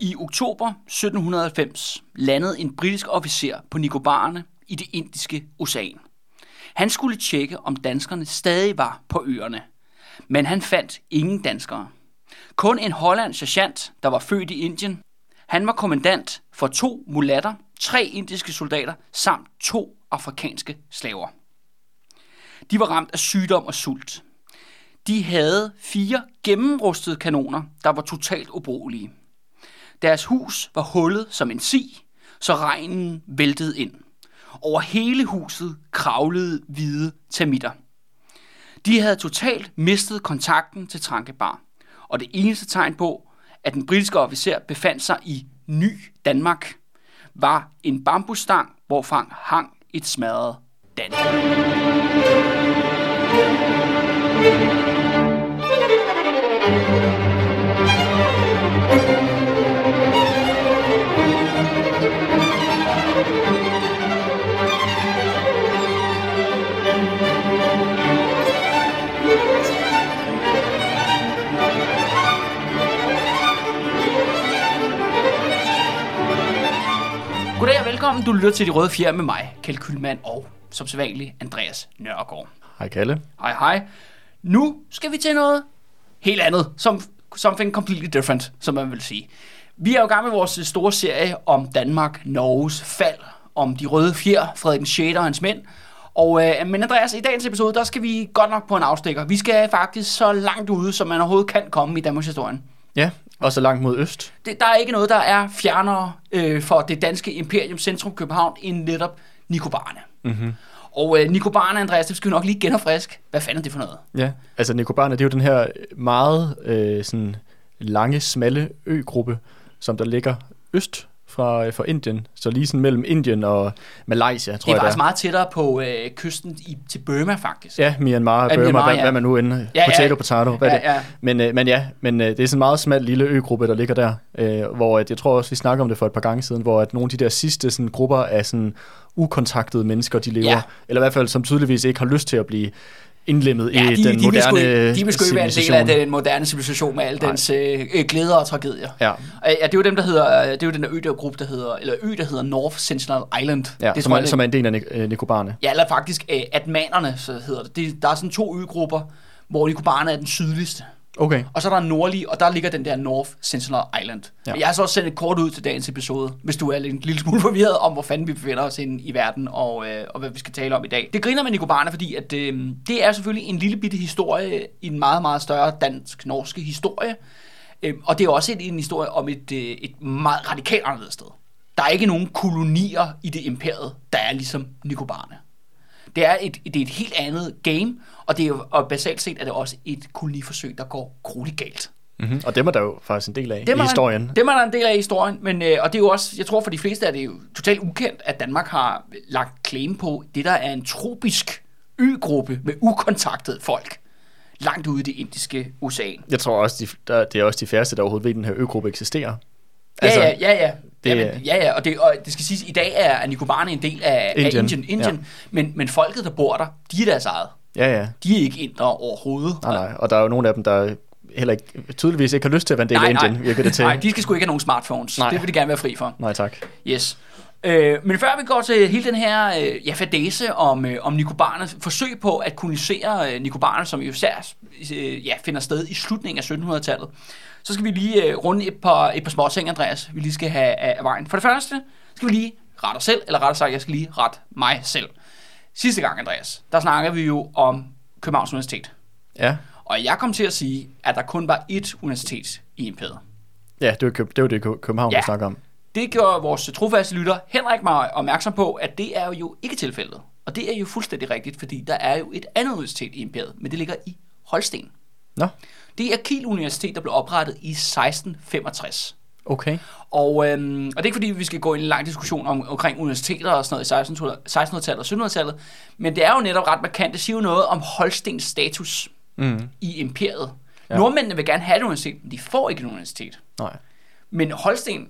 I oktober 1790 landede en britisk officer på Nicobarne i det indiske ocean. Han skulle tjekke, om danskerne stadig var på øerne. Men han fandt ingen danskere. Kun en hollandsk sergeant, der var født i Indien. Han var kommandant for to mulatter, tre indiske soldater samt to afrikanske slaver. De var ramt af sygdom og sult. De havde fire gennemrustede kanoner, der var totalt ubrugelige. Deres hus var hullet som en si, så regnen væltede ind. Over hele huset kravlede hvide termitter. De havde totalt mistet kontakten til Trankebar, og det eneste tegn på, at den britiske officer befandt sig i Ny Danmark, var en bambusstang, hvor hang et smadret Danmark. thank you velkommen. Du lytter til De Røde Fjer med mig, Kjeld Kylmand og som sædvanligt Andreas Nørgaard. Hej Kalle. Hej hej. Nu skal vi til noget helt andet, som something completely different, som man vil sige. Vi er jo i gang med vores store serie om Danmark, Norges fald, om de røde fjer, Frederik den 6. og hans mænd. Og, øh, men Andreas, i dagens episode, der skal vi godt nok på en afstikker. Vi skal faktisk så langt ude, som man overhovedet kan komme i Danmarks historien. Ja, og så langt mod øst. Det, der er ikke noget, der er fjernere øh, for det danske imperium centrum København end netop Nikobarne. Mm-hmm. Og øh, Nikobarne, Andreas, det skal vi nok lige genopfriske. Hvad fanden er det for noget? Ja, altså Nikobarne, det er jo den her meget øh, sådan lange, smalle øgruppe, som der ligger øst fra, øh, fra Indien. Så lige sådan mellem Indien og Malaysia, tror det er jeg faktisk meget tættere på øh, kysten i, til Burma, faktisk. Ja, Myanmar, Ja, Burma, Myanmar, hvad, ja. hvad man nu end... Ja, ja. potato, potato, hvad Ja, det ja. Men, øh, men ja, men øh, det er sådan en meget smal lille øgruppe, der ligger der. Øh, hvor at, jeg tror også, vi snakker om det for et par gange siden, hvor at nogle af de der sidste sådan, grupper af sådan, ukontaktede mennesker, de lever. Ja. Eller i hvert fald, som tydeligvis ikke har lyst til at blive indlemmet Ja, i de, den de, moderne ikke- de vil sgu ikke være en del af civilisation. den moderne civilisation med alle Nej. dens øh, øh, glæder og tragedier. Ja. Ja, det er jo dem, der hedder, øh, det er jo den der ø, der gruppe, der hedder, eller ø, der hedder North Sentinel Island. Ja, det som, tror er, jeg, som er en del af øh, Nikobarne. Ja, eller faktisk øh, Atmanerne, så hedder det. det. Der er sådan to øgrupper, hvor Nikobarne er den sydligste. Okay. Og så er der en nordlig, og der ligger den der North Sentinel Island. Ja. Jeg har så også sendt et kort ud til dagens episode, hvis du er lidt, en lille smule forvirret om, hvor fanden vi befinder os inde i verden, og, øh, og hvad vi skal tale om i dag. Det griner med Nikobarne, fordi at, øh, det er selvfølgelig en lille bitte historie i en meget, meget større dansk-norske historie. Øh, og det er også en, en historie om et, øh, et meget radikalt anderledes sted. Der er ikke nogen kolonier i det imperiet, der er ligesom Nikobarne. Det er et, det er et helt andet game, og, det er jo, og basalt set er det også et koloniforsøg, der går grueligt galt. Mm-hmm. Og dem er der jo faktisk en del af Dem i historien. Der, dem er der en del af i historien, men, øh, og det er jo også, jeg tror for de fleste er det jo totalt ukendt, at Danmark har lagt claim på det, der er en tropisk øgruppe med ukontaktede folk langt ude i det indiske ocean. Jeg tror også, de, der, det er også de færreste, der overhovedet ved, at den her øgruppe eksisterer. Altså, ja, ja, ja, ja. Det- Jamen, ja, ja, og det, og det skal siges, i dag er, Nicobarne en del af Indien, af Indien, Indien ja. men, men folket, der bor der, de er deres eget. Ja, ja. De er ikke indre overhovedet. Nej, nej. Og der er jo nogle af dem, der heller ikke, tydeligvis ikke har lyst til at være en del af Indien, virker det til. nej, de skal sgu ikke have nogen smartphones. Nej. Det vil de gerne være fri for. nej tak. Yes. Øh, men før vi går til hele den her øh, ja, fadese om, øh, om Nikobarne, forsøg på at kolonisere øh, Nikobarne, som jo især øh, ja, finder sted i slutningen af 1700-tallet, så skal vi lige øh, runde et par, et par små ting, Andreas, vi lige skal have af, vejen. For det første skal vi lige rette os selv, eller rettere sagt, jeg skal lige rette mig selv. Sidste gang, Andreas, der snakker vi jo om Københavns Universitet. Ja, Og jeg kom til at sige, at der kun var ét universitet i imperiet. ja det, var, det var det Kø- København, Ja. vi snakker om. Det gjorde vores trofaste lytter Henrik mig opmærksom på, at det er jo ikke tilfældet. Og det er jo fuldstændig rigtigt, fordi der er jo et andet universitet i imperiet, men det ligger i Holsten. Nå, Det er Kiel Universitet, der blev oprettet i 1665. okay. Og, øhm, og det er ikke fordi, vi skal gå i en lang diskussion om, omkring universiteter og sådan noget i 1600 1600-tallet og 1700-tallet, men det er jo netop ret markant. Det siger jo noget om Holstens status Mm. i imperiet. Ja. Nordmændene vil gerne have et universitet, men de får ikke et universitet. Nej. Men Holsten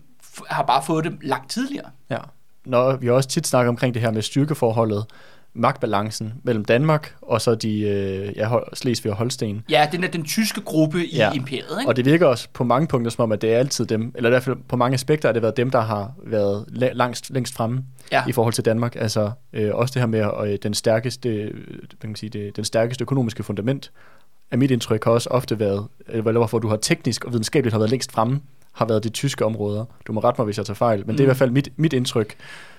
har bare fået det langt tidligere. Ja. Nå, vi også tit snakket omkring det her med styrkeforholdet magtbalancen mellem Danmark og så de øh, ja, Slesvig og Holsten. Ja, den er den tyske gruppe i Ja. imperiet, ikke? Og det virker også på mange punkter som om, at det er altid dem, eller i hvert fald på mange aspekter har det været dem, der har været la- langst, længst fremme Ja. i forhold til Danmark. Altså øh, også det her med øh, den stærkeste, øh, kan man sige, det, den stærkeste økonomiske fundament, af mit indtryk har også ofte været, eller hvorfor du har teknisk og videnskabeligt har været længst fremme, har været de tyske områder. Du må rette mig, hvis jeg tager fejl, men mm. det er i hvert fald mit, mit indtryk.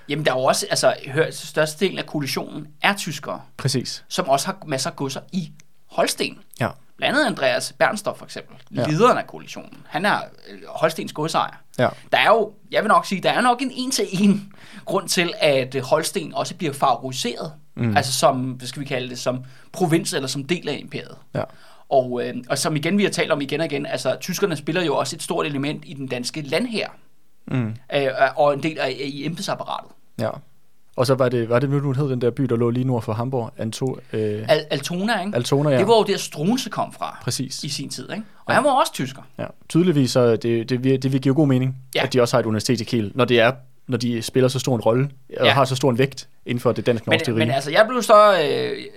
Jamen, der er jo også, altså, hør, størstedelen af koalitionen er tyskere, Præcis. som også har masser af godser i Holsten. Ja. Blandt andet Andreas Bernstorff for eksempel, Ja. lederen af koalitionen. Han er øh, Holstens godsejer. Ja. Der er jo, jeg vil nok sige, der er nok en en-til-en grund til, at Holsten også bliver favoriseret. Mm. Altså som, hvad skal vi kalde det, som provins eller som del af imperiet. Ja. Og, øh, og som igen vi har talt om igen og igen, altså tyskerne spiller jo også et stort element i den danske landhær. Mm. Øh, og en del af i embedsapparatet. Ja. Og så var det, var det nu, hed den der by, der lå lige nord for Hamburg, Anto, øh, Al- Altona, ikke? Altona, ja. Det var jo der Struense kom fra Præcis. i sin tid, ikke? Og han var også tysker. Ja. Tydeligvis, så det, det, det, det giver god mening, Ja. ja. at de også har et universitet i Kiel, når det er når de spiller så stor en rolle, og Ja. har så stor en vægt inden for det danske norske men altså, jeg blev så,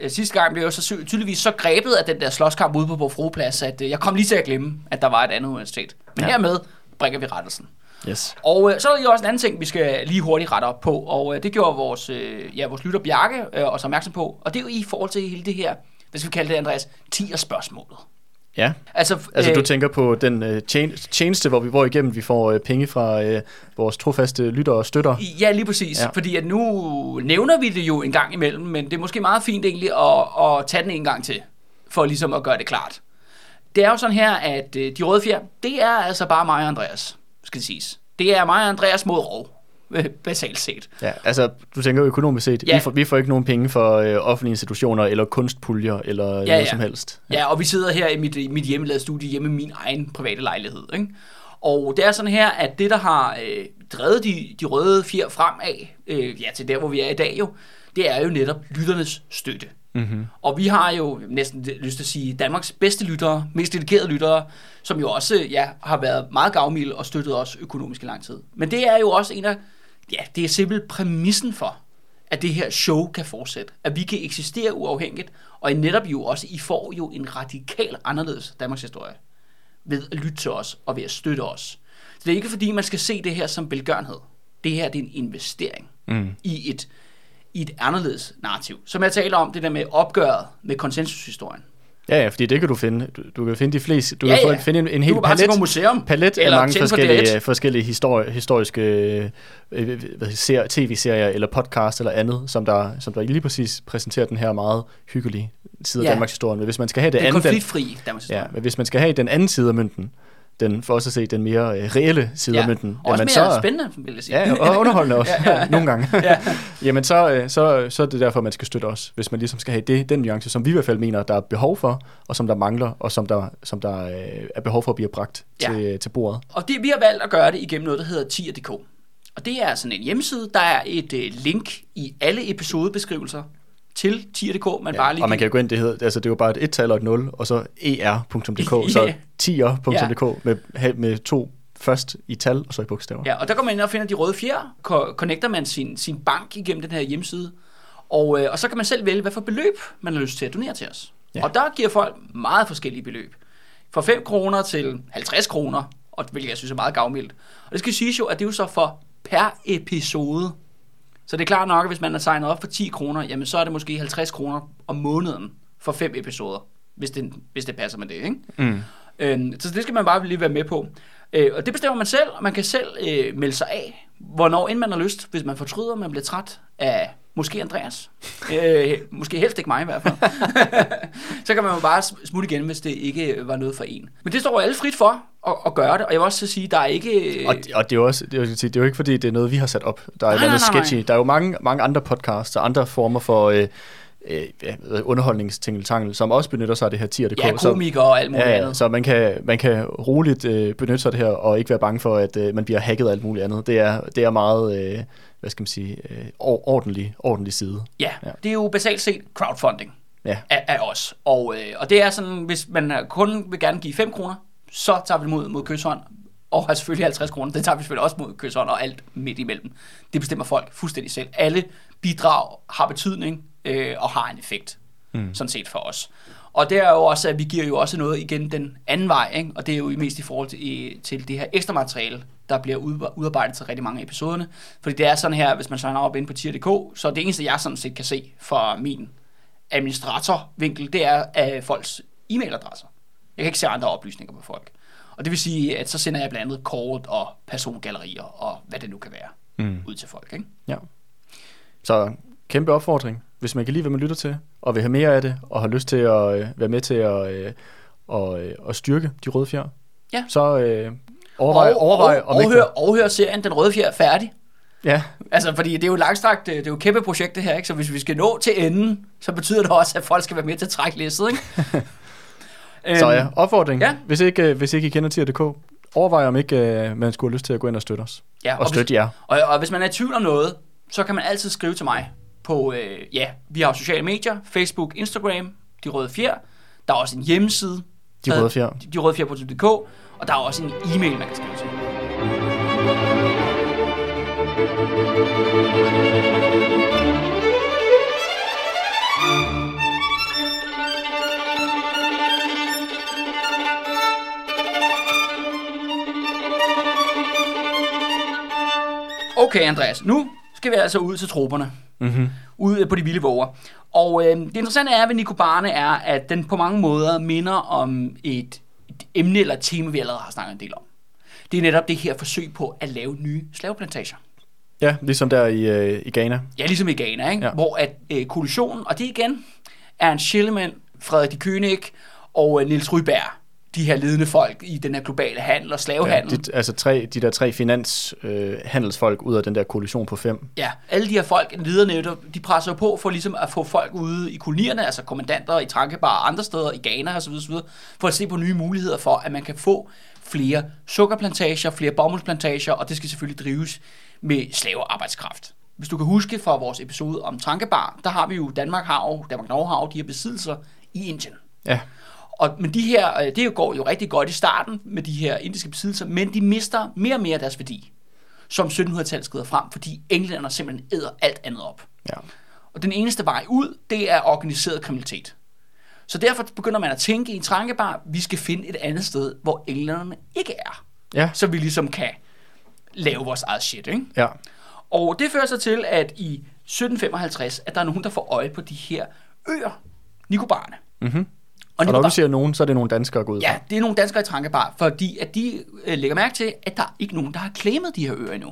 øh, sidste gang blev jeg så tydeligvis så grebet af den der slåskamp ude på Bofroplads, at øh, jeg kom lige til at glemme, at der var et andet universitet. Men Ja. ja. hermed bringer vi rettelsen. Yes. Og øh, så er der jo også en anden ting, vi skal lige hurtigt rette op på, og øh, det gjorde vores, øh, ja, vores lytter Bjarke øh, også opmærksom på, og det er jo i forhold til hele det her, hvad skal vi kalde det, Andreas, 10 spørgsmålet. Ja, Altså, altså øh, du tænker på den øh, tjen- tjeneste, hvor vi hvor igennem vi får øh, penge fra øh, vores trofaste lyttere og støtter. Ja, lige præcis. Ja. Fordi at nu nævner vi det jo en gang imellem, men det er måske meget fint egentlig at, at tage den en gang til, for ligesom at gøre det klart. Det er jo sådan her, at øh, de røde fjer, det er altså bare mig og Andreas, skal det siges. Det er mig og Andreas mod rov, øh, basalt set. Ja, altså du tænker økonomisk set, Ja. vi, får, vi får ikke nogen penge for øh, offentlige institutioner, eller kunstpuljer, eller ja, noget ja. som helst. Ja, og vi sidder her i mit, mit hjemmelavede studie hjemme i min egen private lejlighed. Ikke? Og det er sådan her, at det, der har øh, drevet de, de røde fjer fremad, øh, ja, til der, hvor vi er i dag jo, det er jo netop lytternes støtte. Mm-hmm. Og vi har jo næsten lyst til at sige Danmarks bedste lyttere, mest dedikerede lyttere, som jo også ja, har været meget gavmilde og støttet os økonomisk i lang tid. Men det er jo også en af, ja, det er simpelthen præmissen for, at det her show kan fortsætte. At vi kan eksistere uafhængigt, og netop jo også, I får jo en radikal anderledes Danmarks historie ved at lytte til os og ved at støtte os. Så det er ikke fordi, man skal se det her som velgørenhed. Det her det er en investering Mm. i et, i et anderledes narrativ. Som jeg taler om, det der med opgøret med konsensushistorien. Ja, ja, fordi det kan du finde. Du, du kan finde de fleste. Du Ja, kan ja. finde en, en hel palet, museum. palet af mange forskellige, DR1. forskellige histori- historiske øh, øh, ser, tv-serier eller podcast eller andet, som der, som der lige præcis præsenterer den her meget hyggelige side af Ja. Danmarks historie. Men hvis man skal have det Den andet, konfliktfri Danmarks ja, historie. men hvis man skal have den anden side af mønten, den for os at se den mere øh, reelle side Ja. af mønten, Også mere så, spændende, vil jeg sige. Ja, og underholdende også, Ja, ja. nogle gange. Ja. Jamen, så, øh, så, så er det derfor, man skal støtte os, hvis man ligesom skal have det, den nuance, som vi i hvert fald mener, der er behov for, og som der mangler, og som der, som der øh, er behov for at blive bragt Ja. til, til bordet. Og det, vi har valgt at gøre det igennem noget, der hedder tier.dk. Og det er sådan en hjemmeside, der er et øh, link i alle episodebeskrivelser til tier.dk, man Ja, bare lige og man kan jo gå ind, det, hedder, altså det er jo bare et et-tal og et 0, og så er.dk, så Ja. tier.dk med, med to først i tal, og så i bogstaver. Ja, og der går man ind og finder de røde fjer, ko- connecter man sin, sin bank igennem den her hjemmeside, og, øh, og så kan man selv vælge, hvad for beløb man har lyst til at donere til os. Ja. Ja. Og der giver folk meget forskellige beløb. Fra 5 kroner til 50 kroner, og hvilket jeg synes er meget gavmildt. Og det skal siges jo, at det er jo så for per episode. Så det er klart nok, at hvis man er signet op for 10 kroner, jamen så er det måske 50 kroner om måneden for fem episoder, hvis det, hvis det passer med det, ikke? Mm. Øhm, så det skal man bare lige være med på. Øh, og det bestemmer man selv, og man kan selv øh, melde sig af, hvornår end man har lyst, hvis man fortryder, man bliver træt af måske Andreas. øh, måske helst ikke mig i hvert fald. så kan man jo bare smutte igen, hvis det ikke var noget for en. Men det står jo alle frit for at, at gøre det, og jeg vil også sige, der er ikke... Og, og det er også, det er, jo- det er jo ikke fordi, det er noget, vi har sat op. Der er et andet nej. sketchy. Der er jo mange, mange andre podcasts og andre former for øh, øh, underholdningstingeltangel, som også benytter sig af det her tier.dk. ja, komikere og alt muligt Ja, andet. så man kan, man kan roligt øh, benytte sig af det her, og ikke være bange for, at øh, man bliver hacket og alt muligt andet. Det er, det er meget, øh, hvad skal man sige, øh, or- ordentlig, ordentlig side. Ja, Ja. det er jo basalt set crowdfunding. Ja. af, af os. Og, øh, og det er sådan, hvis man kun vil gerne give 5 kroner, så tager vi det mod, mod kysshånd. Og har selvfølgelig 50 kroner, det tager vi selvfølgelig også mod kysshånd og alt midt imellem. Det bestemmer folk fuldstændig selv. Alle bidrag har betydning øh, og har en effekt, mm. sådan set for os. Og det er jo også, at vi giver jo også noget igen den anden vej, ikke? og det er jo mest i forhold til, i, til det her ekstra materiale, der bliver udarbejdet til rigtig mange af episoderne. Fordi det er sådan her, hvis man signer op ind på tier.dk, så det eneste, jeg sådan set kan se fra min administratorvinkel, det er af folks e-mailadresser. Jeg kan ikke se andre oplysninger på folk. Og det vil sige, at så sender jeg blandt andet kort og persongallerier og hvad det nu kan være mm. ud til folk. Ikke? Ja. Så kæmpe opfordring, hvis man kan lide, hvad man lytter til, og vil have mere af det, og har lyst til at øh, være med til at, øh, og, øh, at styrke de røde fjer, ja. så øh, overvej, og, overvej og, om overhør, ikke... overhør serien Den Røde Fjer er færdig. Ja. Altså, fordi det er jo langstrakt, det er jo et kæmpe projekt det her, ikke? Så hvis vi skal nå til enden, så betyder det også, at folk skal være med til at trække læsset, ikke? så ja, opfordring. Ja. Hvis, ikke, hvis ikke I kender tier.dk, overvej om ikke man skulle have lyst til at gå ind og støtte os. Ja, og, og støtte jer. Og, og hvis man er i tvivl om noget, så kan man altid skrive til mig på, øh, ja, vi har sociale medier, Facebook, Instagram, De Røde Fjer. Der er også en hjemmeside. De Røde Fjer. De, de Røde Fjer.dk. Og der er også en e-mail, man kan skrive til. Okay, Andreas, nu skal vi altså ud til troberne. Mm-hmm. Ud på de vilde våger. Og øh, det interessante er ved Nikobane er, at den på mange måder minder om et, et emne eller et tema, vi allerede har snakket en del om. Det er netop det her forsøg på at lave nye slaveplantager. Ja, ligesom der i, øh, i Ghana. Ja, ligesom i Ghana, ikke? Ja. hvor at øh, koalitionen, og det igen er en Schillemann, Frederik de König og øh, Niels Ryberg, de her ledende folk i den her globale handel og slavehandel. Ja, de, altså tre, de der tre finanshandelsfolk øh, ud af den der koalition på fem. Ja, alle de her folk, lederne, de presser på for ligesom at få folk ude i kolonierne, altså kommandanter i Trankebar og andre steder, i Ghana osv., osv., for at se på nye muligheder for, at man kan få flere sukkerplantager, flere bomuldsplantager, og det skal selvfølgelig drives med slavearbejdskraft. Hvis du kan huske fra vores episode om Trankebar, der har vi jo Danmark Hav, Danmark Norge Hav, de her besiddelser i Indien. Ja. Og, men de her, øh, det går jo rigtig godt i starten med de her indiske besiddelser, men de mister mere og mere deres værdi, som 1700-tallet skrider frem, fordi englænder simpelthen æder alt andet op. Ja. Og den eneste vej ud, det er organiseret kriminalitet. Så derfor begynder man at tænke i en trankebar, vi skal finde et andet sted, hvor englænderne ikke er. Ja. Så vi ligesom kan lave vores eget shit, ikke? Ja. Og det fører så til, at i 1755, at der er nogen, der får øje på de her øer, Nikobarne. Mm-hmm. Og, og når du siger nogen, så er det nogle danskere gået Ja, det er nogle danskere i Trankebar, fordi at de øh, lægger mærke til, at der er ikke nogen, der har klemmet de her øer endnu.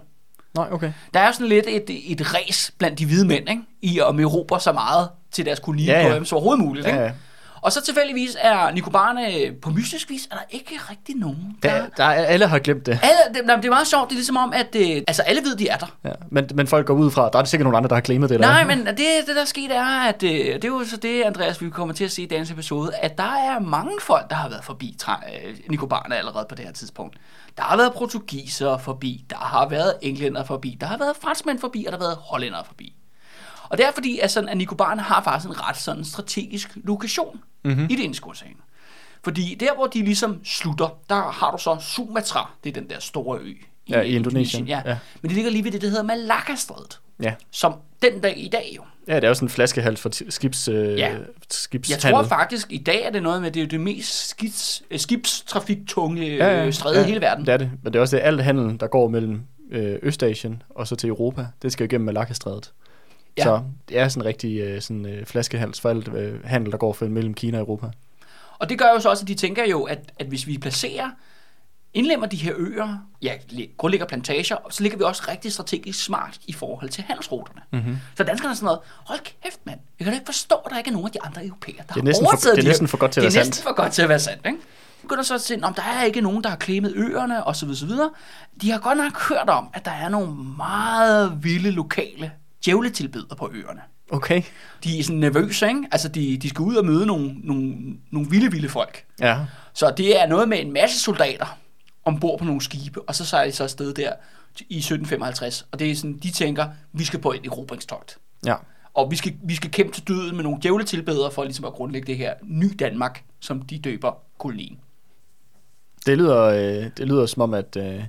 Nej, okay. Der er jo sådan lidt et, et res blandt de hvide mænd, ikke? i at erobre så meget til deres kolonier ja, ja. som overhovedet muligt. Ikke? Ja, ja. Og så tilfældigvis er Nikobarne på mystisk vis, er der ikke rigtig nogen, der... der, der er, alle har glemt det. Alle, det, det er meget sjovt, det er ligesom om, at øh, altså, alle ved, de er der. Ja, men, men folk går ud fra, der er sikkert nogle andre, der har glemt det. Nej, men det, det der sket er, at øh, det er jo så det, Andreas, vi kommer til at se i dagens episode, at der er mange folk, der har været forbi øh, Nikobarne allerede på det her tidspunkt. Der har været portugiser forbi, der har været englænder forbi, der har været franskmænd forbi, og der har været hollænder forbi. Og det er fordi, at, sådan, at Nicobarne har faktisk en ret sådan strategisk lokation mm-hmm. i det indiske ocean. Fordi der, hvor de ligesom slutter, der har du så Sumatra, det er den der store ø. I, ja, i Indonesien. Indonesien ja. ja. Men det ligger lige ved det, der hedder Malaccastrædet. Ja. Som den dag i dag jo. Ja, det er jo sådan en flaskehals for skibs, øh, ja. skibshandel. Jeg tror faktisk, i dag er det noget med, det er det mest skibs, øh, skibstrafiktunge ja, ja, stræde ja, i hele verden. det er det. Men det er også det, alt handel, der går mellem øh, Østasien og så til Europa, det skal jo gennem Malaccastrædet. Ja. Så det er sådan en rigtig øh, sådan, øh, flaskehals for alt øh, handel, der går for mellem Kina og Europa. Og det gør jo så også, at de tænker jo, at, at hvis vi placerer, indlemmer de her øer, ja, grundlægger plantager, så ligger vi også rigtig strategisk smart i forhold til handelsruterne. Mm-hmm. Så danskerne er sådan noget, hold kæft mand, jeg kan da ikke forstå, at der ikke er nogen af de andre europæer, der det er næsten har for, Det er næsten for godt til at være sandt. Det er næsten for godt til at være sandt, ikke? begynder så at sige, om der er ikke nogen, der har klemmet øerne, osv. osv. De har godt nok hørt om, at der er nogle meget vilde lokale djævletilbeder på øerne. Okay. De er sådan nervøse, ikke? Altså, de, de skal ud og møde nogle, nogle, nogle vilde, vilde folk. Ja. Så det er noget med en masse soldater ombord på nogle skibe, og så sejler de så afsted der i 1755. Og det er sådan, de tænker, vi skal på et erobringstogt. Ja. Og vi skal, vi skal kæmpe til døden med nogle djævletilbedere for ligesom at grundlægge det her ny Danmark, som de døber kolonien. Det lyder, øh, det lyder som om, at, øh,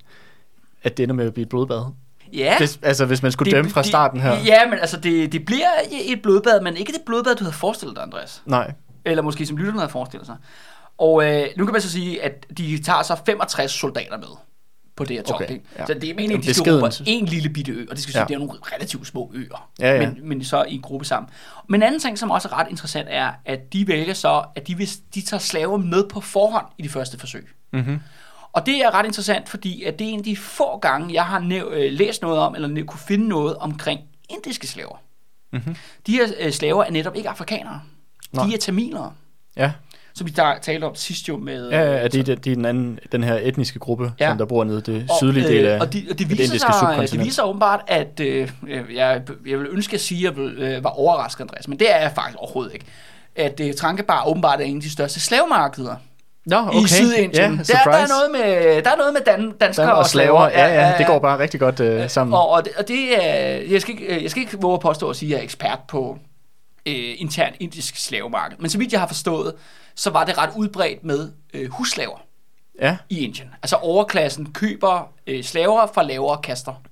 at det ender med at blive et blodbad. Ja, Det, altså, hvis man skulle dømme fra starten her. Det, ja, men altså, det, det bliver et blodbad, men ikke det blodbad, du havde forestillet dig, Andreas. Nej. Eller måske som lytterne havde forestillet sig. Og øh, nu kan man så sige, at de tager så 65 soldater med på det her togt. Okay, ja. Så det er egentlig, Jamen, de skal råbe en lille bitte ø, og det skal sige, Ja. det er nogle relativt små øer, Ja, ja. Men, men så i en gruppe sammen. Men en anden ting, som også er ret interessant, er, at de vælger så, at de, vil, de tager slaver med på forhånd i de første forsøg. Mm-hmm. Og det er ret interessant, fordi at det er en af de få gange, jeg har næv- øh, læst noget om, eller kunne finde noget omkring indiske slaver. Mhm. De her øh, slaver er netop ikke afrikanere. Nej. De er tamilere, Ja, som vi der talte om sidst jo med... ja, ja øh, det, er, det er den, anden, den her etniske gruppe, Ja. som der bor nede i det Og, sydlige del af øh, og, de, og det, det viser indiske sig, det viser åbenbart, at øh, jeg, jeg vil ønske at sige, at jeg vil, øh, var overrasket, Andreas, men det er jeg faktisk overhovedet ikke. At øh, Trankebar åbenbart er en af de største slavemarkeder Nå, okay. i Sydindien. Ja, der, der, er noget med, der er noget med dan, danskere Dan og slaver. Ja, ja, det går bare rigtig godt øh, sammen. Og, og, det, og det er, jeg skal, ikke, jeg skal ikke våge at påstå at sige, at jeg er ekspert på øh, intern indisk slavemarked. Men så vidt jeg har forstået, så var det ret udbredt med øh, husslaver Ja, i Indien. Altså overklassen køber øh, slaver fra lavere kaster.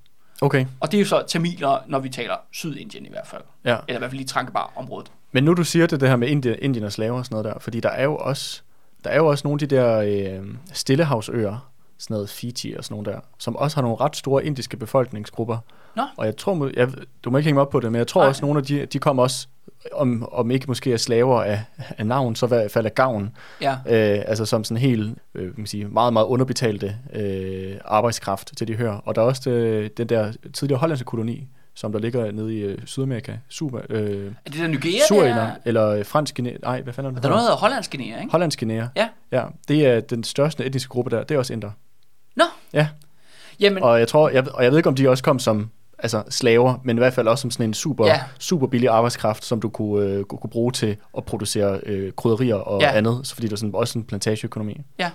okay. Og det er jo så tamiler, når vi taler Sydindien i hvert fald. Ja. Eller i hvert fald lige Trankebar-området. Men nu du siger det, det her med Indien, Indien og slaver og sådan noget der, fordi der er jo også, der er jo også nogle af de der øh, stillehavsøer, sådan noget Fiji og sådan nogle der, som også har nogle ret store indiske befolkningsgrupper. Nå. Og jeg tror, jeg, du må ikke hænge mig op på det, men jeg tror. Nej. også, nogle af de, de kommer også, om, om ikke måske er slaver af, af navn, så i hvert fald af gavn. Ja. Øh, altså som sådan helt, øh, kan man sige, meget, meget underbetalte øh, arbejdskraft til de hører. Og der er også det, den der tidligere hollandske koloni, som der ligger nede i øh, Sydamerika. Super, øh, Er det der Nigeria? Surinam, der? eller øh, fransk Guinea, nej, hvad fanden er det? Der er noget, der hedder hollandsk Guinea, ikke? Hollandsk Guinea. Ja. Ja, det er den største etniske gruppe der, det er også inder. Nå. Ja, Jamen, og jeg tror, jeg, og jeg ved ikke, om de også kom som altså slaver, men i hvert fald også som sådan en super, Ja. super billig arbejdskraft, som du kunne, øh, kunne bruge til at producere øh, krydderier og Ja. andet, så fordi det er sådan, også en plantageøkonomi. Ja.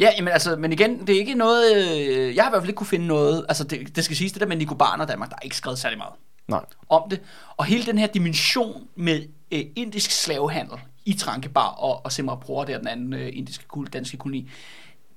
Ja, jamen altså, men igen, det er ikke noget, øh, jeg har i hvert fald ikke kunne finde noget, altså det, det skal siges, det der med Nicobarn og Danmark, der er ikke skrevet særlig meget Nej. om det. Og hele den her dimension med øh, indisk slavehandel i Trankebar og, og Simrapur, der er den anden øh, indiske kol- danske koloni,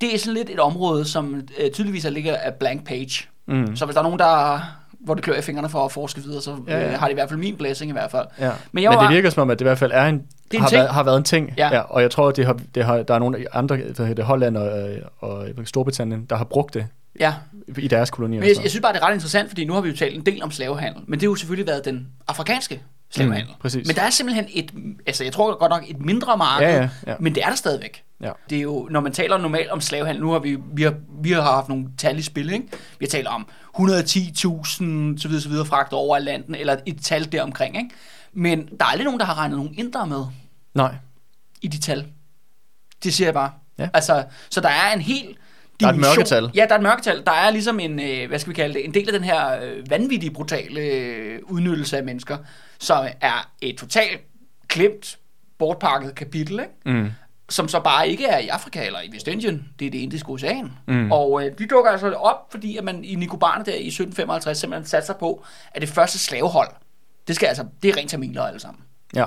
det er sådan lidt et område, som øh, tydeligvis er ligger af blank page. Mm. Så hvis der er nogen, der hvor det klør i fingrene for at forske videre, så Ja, ja, ja. Øh, har de i hvert fald min blessing i hvert fald. Ja. Men Men, jeg men var- det virker som om, at det i hvert fald er en, Det er en har, ting. været, har været en ting. Ja. Ja. og jeg tror, at det har, det har, der er nogle andre, hvad hedder det, Holland og, øh, og Storbritannien, der har brugt det Ja, i deres kolonier. Men jeg, jeg synes bare, det er ret interessant, fordi nu har vi jo talt en del om slavehandel, men det har jo selvfølgelig været den afrikanske slavehandel. Mm, præcis. Men der er simpelthen et, altså jeg tror godt nok et mindre marked, Ja, ja, ja. men det er der stadigvæk. Ja. Det er jo, når man taler normalt om slavehandel, nu har vi, vi har, vi har haft nogle tal i spil, ikke? Vi har talt om 110.000, så videre, så videre, fragter over Atlanten, eller et tal deromkring, ikke? Men der er aldrig nogen, der har regnet nogen indre med Nej, i de tal. Det siger jeg bare. Ja. Altså, så der er en helt Der er et mørketal. Ja, der er et mørketal. Der er ligesom en, øh, hvad skal vi kalde det, en del af den her øh, vanvittige, brutale øh, udnyttelse af mennesker, som er et totalt klemt, bortpakket kapitel, ikke? mm. Som så bare ikke er i Afrika eller i Vestindien. Det er det indiske ocean. Mm. Og øh, de dukker altså op, fordi at man i Nicobarne der i 1755 simpelthen satte sig på, at det første slavehold, det skal altså, det er rent tamiler alle sammen. ja.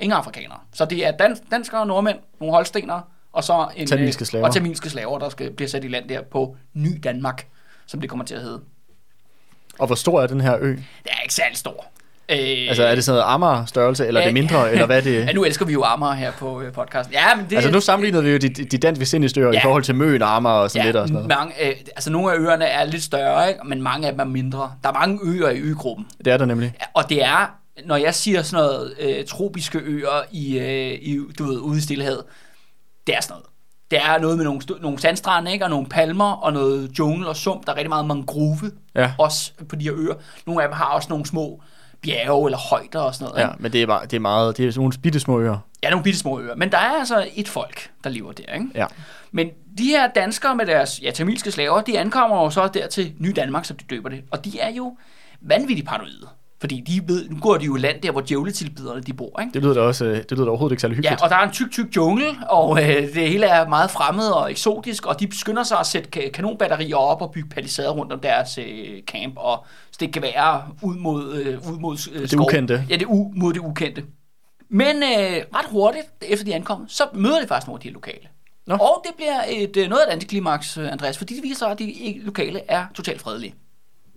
Ingen afrikanere. Så det er dans, danskere, nordmænd, nogle holstenere, og så en, Tamilske øh, slaver. Og tamilske slaver, der skal blive sat i land der på Ny Danmark, som det kommer til at hedde. Og hvor stor er den her ø? Det er ikke særlig stor. Øh, Altså er det sådan noget Amager-størrelse, eller er det mindre, eller hvad er det? Ja, nu elsker vi jo Amager her på øh, podcasten. Ja, men det, Altså nu sammenligner vi jo de, de danske vestindiske øer Ja. i forhold til Møn, Amager og sådan ja, lidt og sådan noget. mange, øh, altså nogle af øerne er lidt større, ikke? men mange af dem er mindre. Der er mange øer i øgruppen. Det er der nemlig. Ja, Og det er, når jeg siger sådan noget øh, tropiske øer i, øh, i, du ved, ude i stillehavet, det er sådan noget. Det er noget med nogle, nogle sandstrande, ikke? og nogle palmer, og noget jungle og sump. Der er rigtig meget mangrove, Ja. også på de her øer. Nogle af dem har også nogle små bjerge eller højder og sådan noget. Ja, ikke? men det er, bare, det er meget, det er sådan nogle bitte små øer. Ja, nogle bitte små øer. Men der er altså et folk, der lever der. Ikke? Ja. Men de her danskere med deres ja, tamilske slaver, de ankommer jo så der til Ny Danmark, som de døber det. Og de er jo vanvittigt paranoide. Fordi de ved, nu går de jo land der, hvor djævletilbyderne de bor. Ikke? Det lyder da også, øh, det lyder da overhovedet ikke særlig Ja, hyggeligt. og der er en tyk, tyk jungle, og øh, det hele er meget fremmed og eksotisk, og de skynder sig at sætte ka- kanonbatterier op og bygge palisader rundt om deres øh, camp, og stikke geværer ud mod, øh, ud mod øh, Det skov. ukendte. Ja, det u- mod det ukendte. Men øh, ret hurtigt, efter de ankommer, så møder de faktisk nogle af de lokale. Nå. Og det bliver et, øh, noget af et antiklimaks, øh, Andreas, fordi det viser sig, at de lokale er totalt fredelige.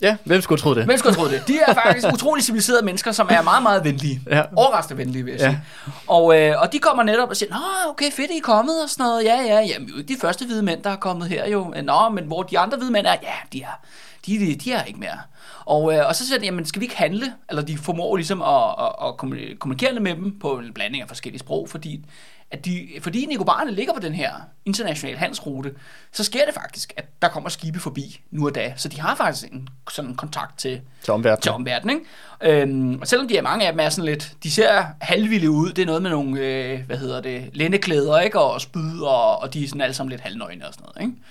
Ja, hvem skulle tro det? Hvem skulle troet det? De er faktisk utrolig civiliserede mennesker, som er meget, meget venlige. Ja. Overraskende venlige, vil jeg Ja. sige. Og, øh, og de kommer netop og siger, Nå, okay, fedt, I er kommet og sådan noget. Ja, ja, er ikke de første hvide mænd, der er kommet her jo. Nå, men hvor de andre hvide mænd er, ja, de er, de, de, de er ikke mere. Og, øh, og så siger de, jamen, skal vi ikke handle? Eller de formår ligesom at, at, at kommuni- kommunikere med dem på en blanding af forskellige sprog, fordi at de, fordi Nicobarerne ligger på den her internationale handelsrute, så sker det faktisk, at der kommer skibe forbi nu og da. Så de har faktisk en sådan kontakt til, Til omverdenen. til omverdenen. Ikke? Øhm, og selvom de er mange af dem er sådan lidt, de ser halvvilde ud, det er noget med nogle, øh, hvad hedder det, lændeklæder, ikke? Og spyd, og, og de er sådan alle sammen lidt halvnøgne og sådan noget, ikke?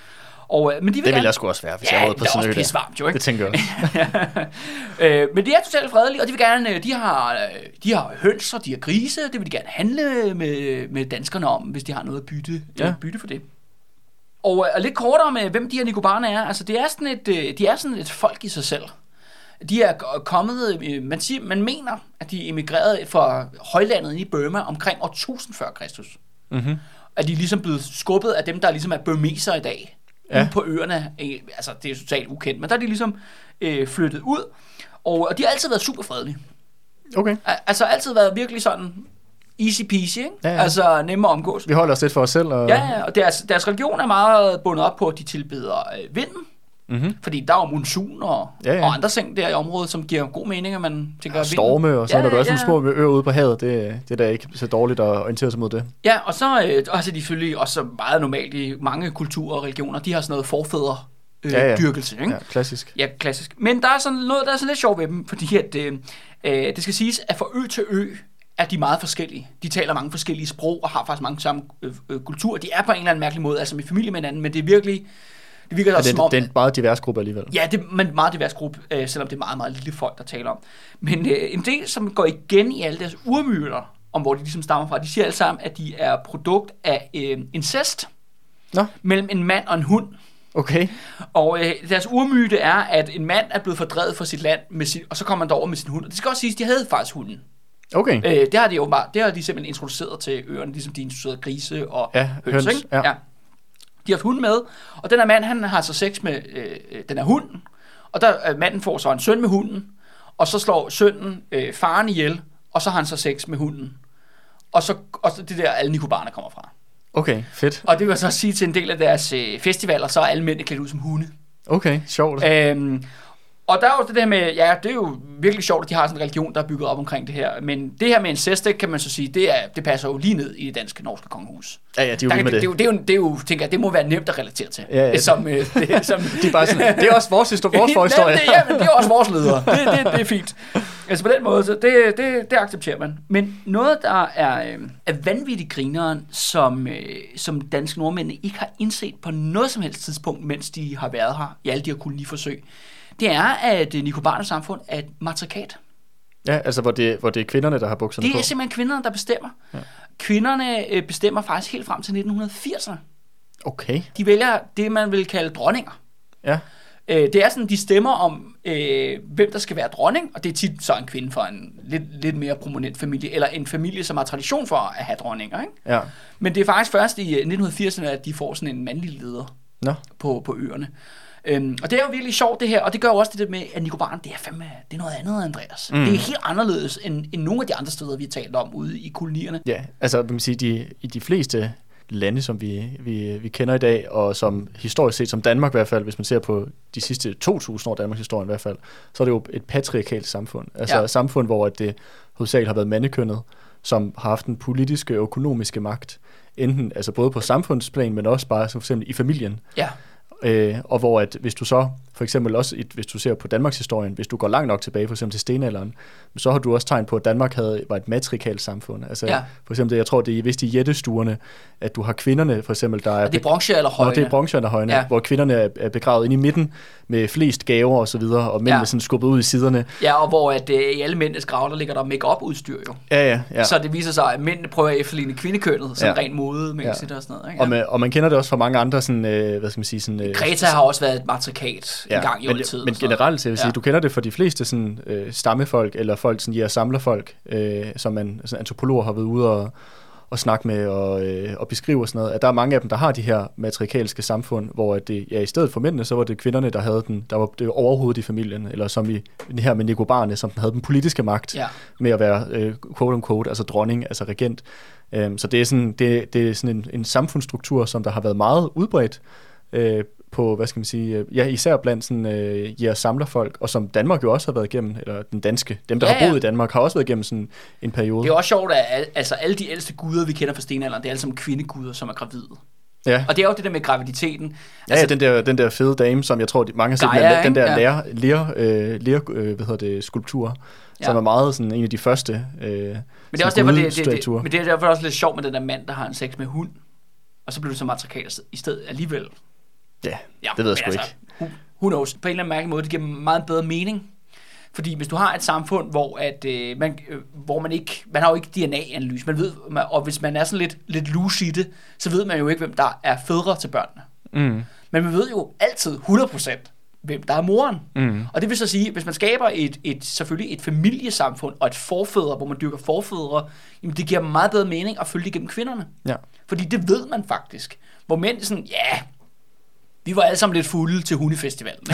Og, øh, men de vil Det vil gerne- jeg sgu også være, hvis Ja, jeg var på sådan der. pissevarmt jo, ikke? Det tænker jeg også. øh, men de er totalt fredelige, og de vil gerne, øh, de har, øh, de har høns og de har grise, det vil de gerne handle med, med danskerne om, hvis de har noget at bytte, Ja. bytte for det. Og, og lidt kortere med, hvem de her Nicobarerne er, altså det er sådan et, de er sådan et folk i sig selv. De er kommet, man, siger, man mener, at de emigrerede fra højlandet i Burma omkring år 1000 før Kristus. Mm-hmm. At de er ligesom blevet skubbet af dem, der ligesom er burmeser i dag. Ja. Ude på øerne, altså det er totalt ukendt, men der er de ligesom øh, flyttet ud. Og, og de har altid været super fredelige. Okay. Al- Altså altid været virkelig sådan easy peasy, ikke? Ja, ja. Altså nemme at omgås. Vi holder os lidt for os selv. Og... Ja, ja, og deres, deres religion er meget bundet op på, at de tilbeder øh, vinden. Mm-hmm. Fordi der er jo monsun og, Ja, ja, ja. ja. og andre ting der i området, som giver god mening, at man tænker... Vinden- storme, og så ja, når du er sådan ja. små øer ude på havet, det, det er da ikke så dårligt at orientere sig mod det. Ja, og så øh, og så er de selvfølgelig også meget normalt i mange kulturer og religioner, de har sådan noget forfædre øh, Ja, ja, ja. ja. dyrkelse, ikke? Ja, klassisk. Ja, klassisk. Men der er sådan noget, der er sådan lidt sjovt ved dem, fordi at, øh, øh, det skal siges, at fra ø til ø er de meget forskellige. De taler mange forskellige sprog og har faktisk mange samme øh, øh, kulturer. De er på en eller anden mærkelig måde, altså i familie med hinanden, men det er virkelig, det virker Ja, det, som om, det er en meget divers gruppe alligevel. Ja, det er en meget divers gruppe, øh, selvom det er meget, meget lille folk, der taler om. Men øh, en del, som går igen i alle deres urmyter, om hvor de ligesom stammer fra, de siger alle sammen, at de er produkt af øh, incest Nå, mellem en mand og en hund. okay. Og øh, deres urmyte er, at en mand er blevet fordrevet fra sit land, med sin, og så kommer han derover med sin hund. Og det skal også siges, at de havde faktisk hunden. Okay. Øh, det har de jo bare, det har de simpelthen introduceret til øerne, ligesom de introducerede grise og Ja, høns, ikke? ja. De har haft hund med, og den her mand, han har så sex med øh, øh, den her hund, og der øh, manden får så en søn med hunden, og så slår sønnen øh, faren ihjel, og så har han så sex med hunden. Og så, og så det der, alle nikobarerne kommer fra. Okay, fedt. Og det vil så sige til en del af deres øh, festivaler, så er alle mænd klædt ud som hunde. Okay, sjovt. Øhm, og der er jo det der med, ja, det er jo virkelig sjovt, at de har sådan en religion, der er bygget op omkring det her. Men det her med incest, det kan man så sige, det, er, det passer jo lige ned i det danske norske kongehus. Ja, ja, de er jo Der, med det, det, det. er jo, det, er jo, det er jo, tænker jeg, det må være nemt at relatere til. Ja, ja, det- som, øh, det, som, De er bare sådan, det er også vores, histor- vores forhistorie. det, ja, men det er også vores ledere. Det, det, det er fint. Altså på den måde, så det, det, det accepterer man. Men noget, der er, øh, er vanvittigt grineren, som, øh, som danske nordmænd ikke har indset på noget som helst tidspunkt, mens de har været her i alle de her koloniforsøg, det er, at øh, Nikobarnes samfund er et matrikat. Ja, altså hvor det, hvor det er kvinderne, der har bukserne Det på. er simpelthen kvinderne, der bestemmer. Ja. Kvinderne øh, bestemmer faktisk helt frem til 1980'erne. Okay, De vælger det, man vil kalde dronninger. ja. Øh, det er sådan, de stemmer om, øh, hvem der skal være dronning, og det er tit så en kvinde fra en lidt, lidt mere prominent familie, eller en familie, som har tradition for at have dronninger. Ikke? Ja. Men det er faktisk først i øh, 1980'erne, at de får sådan en mandlig leder Nå, på, på øerne. Øhm, og det er jo virkelig sjovt det her, og det gør jo også det der med, at Nikobaren, det er fandme, det er noget andet, Andreas. Mm. Det er helt anderledes end, end nogle af de andre steder, vi har talt om ude i kolonierne. ja. Altså, man kan sige, de, i de fleste lande, som vi, vi, vi kender i dag, og som historisk set, som Danmark i hvert fald, hvis man ser på de sidste 2.000 år Danmarks historie i hvert fald, så er det jo et patriarkalt samfund. Altså Ja. ja. samfund, hvor det hovedsageligt har været mandekønnet, som har haft den politiske og økonomiske magt, enten altså både på samfundsplan, men også bare som for eksempel i familien. Ja, Øh, og hvor at hvis du så, for eksempel også, et, hvis du ser på Danmarks historien, hvis du går langt nok tilbage, for eksempel til stenalderen, så har du også tegn på, at Danmark havde, var et matrikalt samfund. Altså, Ja. For eksempel, jeg tror, det er vist i jættestuerne, at du har kvinderne, for eksempel, der er... og det er bronze eller højne. Nå, det er bronzealderhøjne, Ja. ja. hvor kvinderne er, begravet inde i midten med flest gaver og så videre, og mændene Ja. ja. sådan skubbet ud i siderne. Ja, og hvor at, øh, i alle mændenes grave, der ligger der make-up udstyr jo. Ja, ja, ja. Så det viser sig, at mændene prøver at efterligne kvindekønnet, som ja. Ja. rent modemæssigt ja. Ja. og sådan noget. Ikke? Og, man, og man kender det også fra mange andre sådan, øh, hvad skal man sige, sådan, øh, Greta har også været et matrikat ja, en gang i men, oldtiden. men generelt, så jeg vil sige, Ja. du kender det for de fleste sådan, øh, stammefolk, eller folk, sådan, ja, samlerfolk, øh, som man, sådan, antropologer har været ude og, at snakke med og, øh, og beskrive og sådan noget, at der er mange af dem, der har de her matriarkalske samfund, hvor at det, ja, i stedet for mændene, så var det kvinderne, der havde den, der var det overhovedet i familien, eller som i det her med Nicobarne, som havde den politiske magt Ja. med at være øh, quote unquote, altså dronning, altså regent. Øhm, så det er sådan, det, det er sådan en, en samfundsstruktur, som der har været meget udbredt øh, på, hvad skal man sige, øh, ja, især blandt sådan, øh, jæger samlerfolk, og som Danmark jo også har været igennem, eller den danske, dem der Ja, ja, har boet ja. i Danmark, har også været igennem sådan en periode. Det er også sjovt, at al- altså, alle de ældste guder, vi kender fra stenalderen, det er alle sammen kvindeguder, som er gravide. Ja, Og det er jo det der med graviditeten. ja, ja den, der, den der fede dame, som jeg tror, de, mange har set, Altså- Gaia, den der ikke? lærer, lærer, øh, lærer øh, hvad hedder det, skulptur, ja. som Ja. er meget sådan en af de første øh, Men det er også derfor, det, det, det, men det er derfor også lidt sjovt med den der mand, der har en sex med hund. Og så bliver du så matriarkat i stedet alligevel. Ja, Ja, det ved jeg sgu altså, Who, who knows? På en eller anden mærkelig måde, det giver meget bedre mening. Fordi hvis du har et samfund, hvor, at, øh, man, øh, hvor man ikke, man har jo ikke DNA-analyse, man ved, man, og hvis man er sådan lidt, lidt loose i det, så ved man jo ikke, hvem der er fædre til børnene. Mm. Men man ved jo altid 100% hvem der er moren. Mm. Og det vil så sige, hvis man skaber et, et, selvfølgelig et familiesamfund og et forfædre, hvor man dyrker forfædre, jamen det giver meget bedre mening at følge det gennem kvinderne. Ja. Fordi det ved man faktisk. Hvor mænd sådan, ja, vi var alle sammen lidt fulde til hundefestivalen.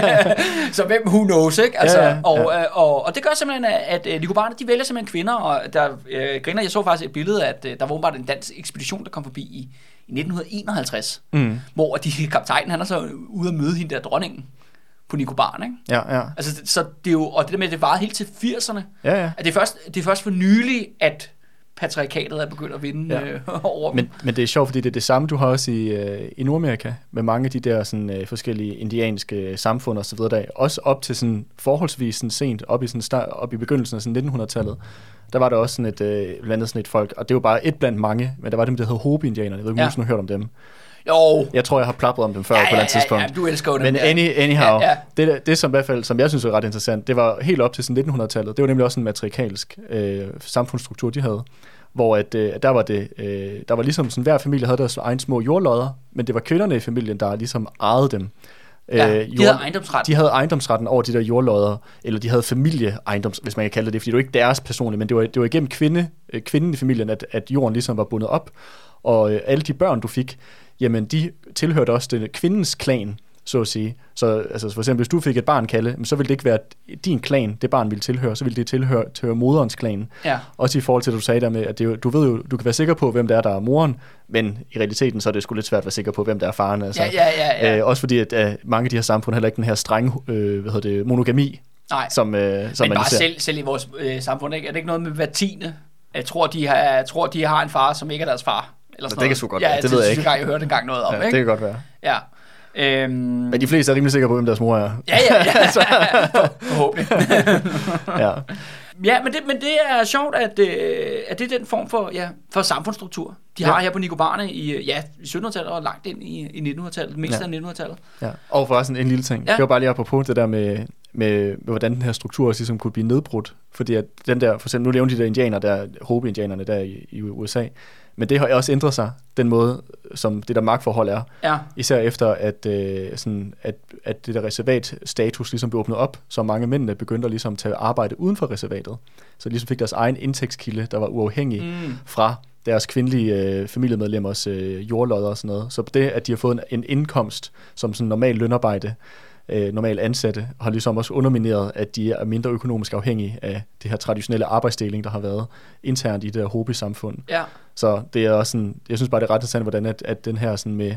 Så hvem who knows, ikke? Altså, Ja, ja, ja. Og, øh, og, og det gør simpelthen, at, at øh, Nicobarne, de vælger simpelthen kvinder, og der øh, griner, jeg så faktisk et billede, at øh, der var åbenbart en dansk ekspedition, der kom forbi i, i 1951, Mm. hvor de, kaptajnen, han er så ude at møde hende der dronningen på Nicobarne, ikke? Ja, ja. Altså, så det er jo, og det der med, at det varede helt til 80'erne, Ja, ja. at det er først, det er først for nylig, at patriarkatet er begyndt at vinde Ja. øh, over. Men, men det er sjovt, fordi det er det samme, du har også i, øh, i Nordamerika, med mange af de der sådan, øh, forskellige indianske samfund og så videre, der, også op til sådan, forholdsvis sådan, sent, op i, sådan, start, op i begyndelsen af sådan 1900-tallet, der var der også sådan et, øh, blandt andet sådan et folk, og det var bare et blandt mange, men der var dem, der hed Hopi-indianerne, jeg ved ikke, om Ja. du har hørt om dem. Jo, Jeg tror, jeg har plapret om dem før ja, på et ja, andet tidspunkt. ja, ja, du elsker dem Men any, anyhow, Ja, ja. Det, det som i hvert fald, som jeg synes er ret interessant, det var helt op til sådan 1900-tallet. Det var nemlig også en matriarkalsk øh, samfundsstruktur, de havde. Hvor at, øh, der var det, øh, der var ligesom sådan, hver familie havde deres egen små jordlodder, men det var kvinderne i familien, der ligesom ejede dem. Ja, Øh, de havde ejendomsret. De havde ejendomsretten over de der jordlodder, eller de havde familieejendoms, hvis man kan kalde det det, fordi det var ikke deres personlige, men det var, det var igennem kvinde, øh, kvinden i familien, at, at jorden ligesom var bundet op. Og øh, alle de børn, du fik, jamen de tilhørte også den, kvindens klan, så at sige. Så altså, for eksempel, hvis du fik et barn, Kalle, så ville det ikke være din klan, det barn ville tilhøre, så ville det tilhøre, tilhøre moderens klan. Ja. Også i forhold til, at du sagde der med, at det, du ved jo, du kan være sikker på, hvem det er, der er moren, men i realiteten, så er det sgu lidt svært at være sikker på, hvem der er faren. Altså. Ja, ja, ja, ja. Øh, også fordi, at øh, mange af de her samfund heller ikke den her strenge øh, hvad hedder det, monogami, Nej, som, øh, som men man bare ser. selv, selv i vores øh, samfund, ikke? er det ikke noget med hver tiende? Jeg tror, de har, jeg tror, de har en far, som ikke er deres far. Eller sådan det kan sgu godt ja, være. Det ved jeg ikke. Jeg, jeg hørte engang noget om, Ja, ikke? det kan godt være. Ja. Øhm, Men de fleste er rimelig sikre på, hvem deres mor er. Ja, ja, ja. Forhåbentlig. ja. ja, men det, men det er sjovt, at, øh, at det er den form for, ja, for samfundsstruktur, de Ja. har her på Nicobarne i, øh, ja, i 1700-tallet og langt ind i, i 1900-tallet, mest Ja. af 1900-tallet. Ja. Og forresten en lille ting. Ja. Det var bare lige apropos det der med, med, med hvordan den her struktur også ligesom kunne blive nedbrudt. Fordi at den der, for eksempel, nu nævnte de der indianer, der, Hopi-indianerne der i, i USA. Men det har også ændret sig, den måde, som det der magtforhold er. Ja, Især efter, at, øh, sådan, at, at det der reservatstatus ligesom blev åbnet op, så mange mændene begyndte at ligesom tage arbejde uden for reservatet. Så de ligesom fik deres egen indtægtskilde, der var uafhængig mm, fra deres kvindelige øh, familiemedlemmers øh, jordlodder og sådan noget. Så det, at de har fået en, en indkomst som sådan normal lønarbejde, øh, normal ansatte, har ligesom også undermineret, at de er mindre økonomisk afhængige af det her traditionelle arbejdsdeling, der har været internt i det her hobby-samfund. ja. Så det er også sådan, jeg synes bare, det er ret interessant, hvordan at, at den her sådan med,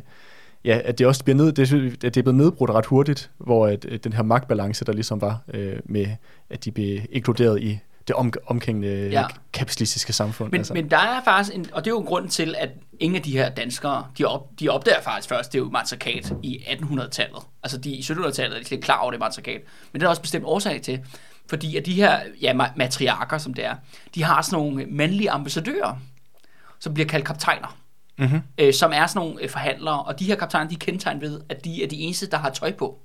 ja, at det også bliver ned, det, at det er blevet nedbrudt ret hurtigt, hvor at, at den her magtbalance, der ligesom var øh, med, at de blev inkluderet i det om, omkringende Ja. ja. kapitalistiske samfund. Men, altså. men der er faktisk, en, og det er jo grunden til, at ingen af de her danskere, de, op, de opdager faktisk først, det er jo matriarkat i 1800-tallet. Altså de, i 1700-tallet er de slet klar over, det matriarkat. Men det er også bestemt årsag til. Fordi at de her ja, ma- matriarker, som det er, de har sådan nogle mandlige ambassadører, som bliver kaldt kaptajner. mm-hmm. Øh, som er sådan nogle øh, forhandlere, og de her kaptajner, de er kendetegnet ved, at de er de eneste, der har tøj på.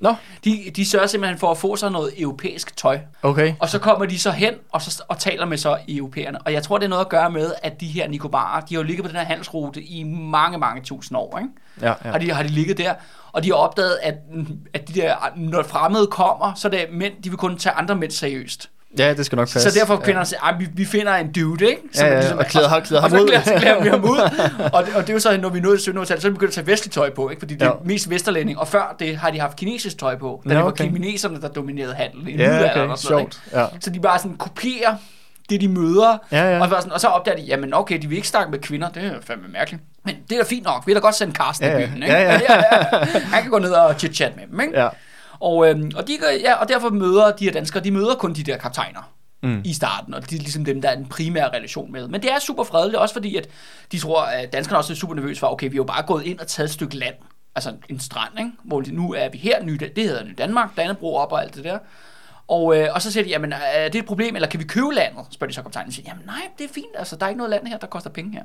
Nå, De, de sørger simpelthen for at få sig noget europæisk tøj. okay. Og så kommer de så hen og, så, og taler med så europæerne. Og jeg tror, det er noget at gøre med, at de her Nicobarer, de har jo ligget på den her handelsrute i mange, mange tusind år. Ikke? Ja, Ja. Har, de, har de ligget der, og de har opdaget, at, at de der, når fremmede kommer, så er det mænd, de vil kun tage andre mænd seriøst. Ja, det skal nok passe. Så derfor kvinderne sige, at vi, vi finder en dude, ikke? Ja, ja, og klæder ham- klæder ham og så ud. klæder, klæder vi ham ud. og, det, og det er jo så, når vi nåede til 1700-tallet, så er vi begyndt at tage vestligt tøj på, ikke? Fordi det er Ja. mest vesterlænding. Og før det har de haft kinesisk tøj på, da Nå, det var okay. kineserne, der dominerede handel i Ja, okay, og sådan noget, sjovt. Ja. ikke? Så de bare sådan kopierer det, de møder. Ja, ja. Og, så sådan, og så opdager de, jamen okay, de vil ikke snakke med kvinder, det er fandme mærkeligt. Men det er da fint nok, vi kan da godt sende Carsten Ja, i ja. byen, ikke? Ja, ja. ja, ja. Han kan gå ned og chit-chat med dem, ikke? Ja. Og, øhm, og, de, ja, og derfor møder de her danskere, de møder kun de der kaptajner Mm. i starten, og de er ligesom dem, der er den primære relation med. Men det er super fredeligt, også fordi, at de tror, at danskerne også er super nervøse for, okay, vi er jo bare gået ind og taget et stykke land, altså en strand, ikke? hvor nu er vi her, ny, det hedder Ny Danmark, Dannebro op og alt det der. Og, øh, og så siger de, jamen er det et problem, eller kan vi købe landet? Spørger de så kaptajnen, og siger, jamen nej, det er fint, altså der er ikke noget land her, der koster penge her.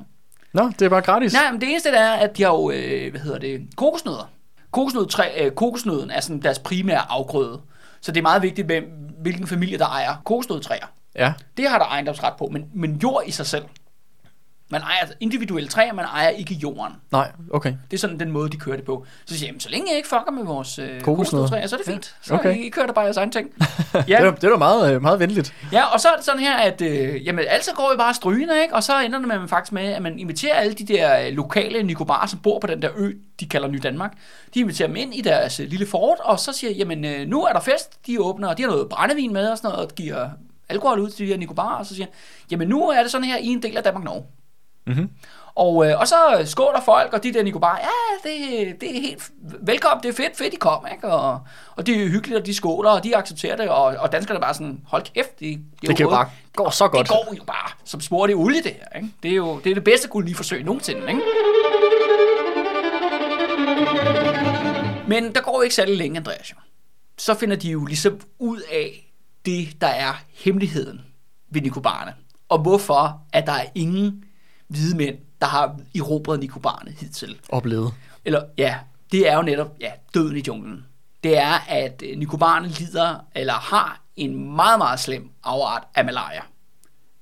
Nå, det er bare gratis. Nej, men det eneste der er, at de har jo, øh, hvad hedder det, kokosnødder. Kokosnød, træ, øh, kokosnøden er sådan deres primære afgrøde. Så det er meget vigtigt, med, hvilken familie, der ejer kokosnødtræer. Ja. Det har der ejendomsret på, men, men jord i sig selv. Man ejer individuelle træer, man ejer ikke jorden. Nej, okay. Det er sådan den måde, de kører det på. Så siger jeg, så længe jeg ikke fucker med vores øh, kokosnødtræer, så er det fint. Så Okay. okay. I kører der bare jeres egen ting. Ja. Det, er, det er da meget, øh, meget venligt. Ja, og så er det sådan her, at øh, jamen, alt så går jo bare strygende, ikke? Og så ender det med, faktisk med, at man inviterer alle de der øh, lokale nikobarer, som bor på den der ø, de kalder Ny Danmark. De inviterer dem ind i deres øh, lille fort, og så siger, jamen øh, nu er der fest, de åbner, og de har noget brændevin med og sådan noget, og giver alkohol ud til de her nikobarer, og så siger jamen nu er det sådan her, I en del af Danmark Mhm. Og, øh, og så skåler folk, og de der nikobarer, ja, det, det er helt velkommen, det er fedt, fedt, I kom, ikke? Og, og det er hyggeligt, og de skåler, og de accepterer det, og, og danskerne er bare sådan, hold kæft, det, det, Det kan bare gå så godt. det går jo bare som sport i olie, det her. Ikke? Det er jo det, er det bedste koloniforsøg nogensinde. Ikke? Men der går jo ikke særlig længe, Andreas. jo. Så finder de jo ligesom ud af det, der er hemmeligheden ved nikobarerne. Og hvorfor, at der er ingen hvide mænd, der har erobret nikobarerne hidtil. Oplevet. Eller ja, det er jo netop ja, døden i junglen. Det er, at øh, nikobarerne lider, eller har en meget, meget slem afart af malaria.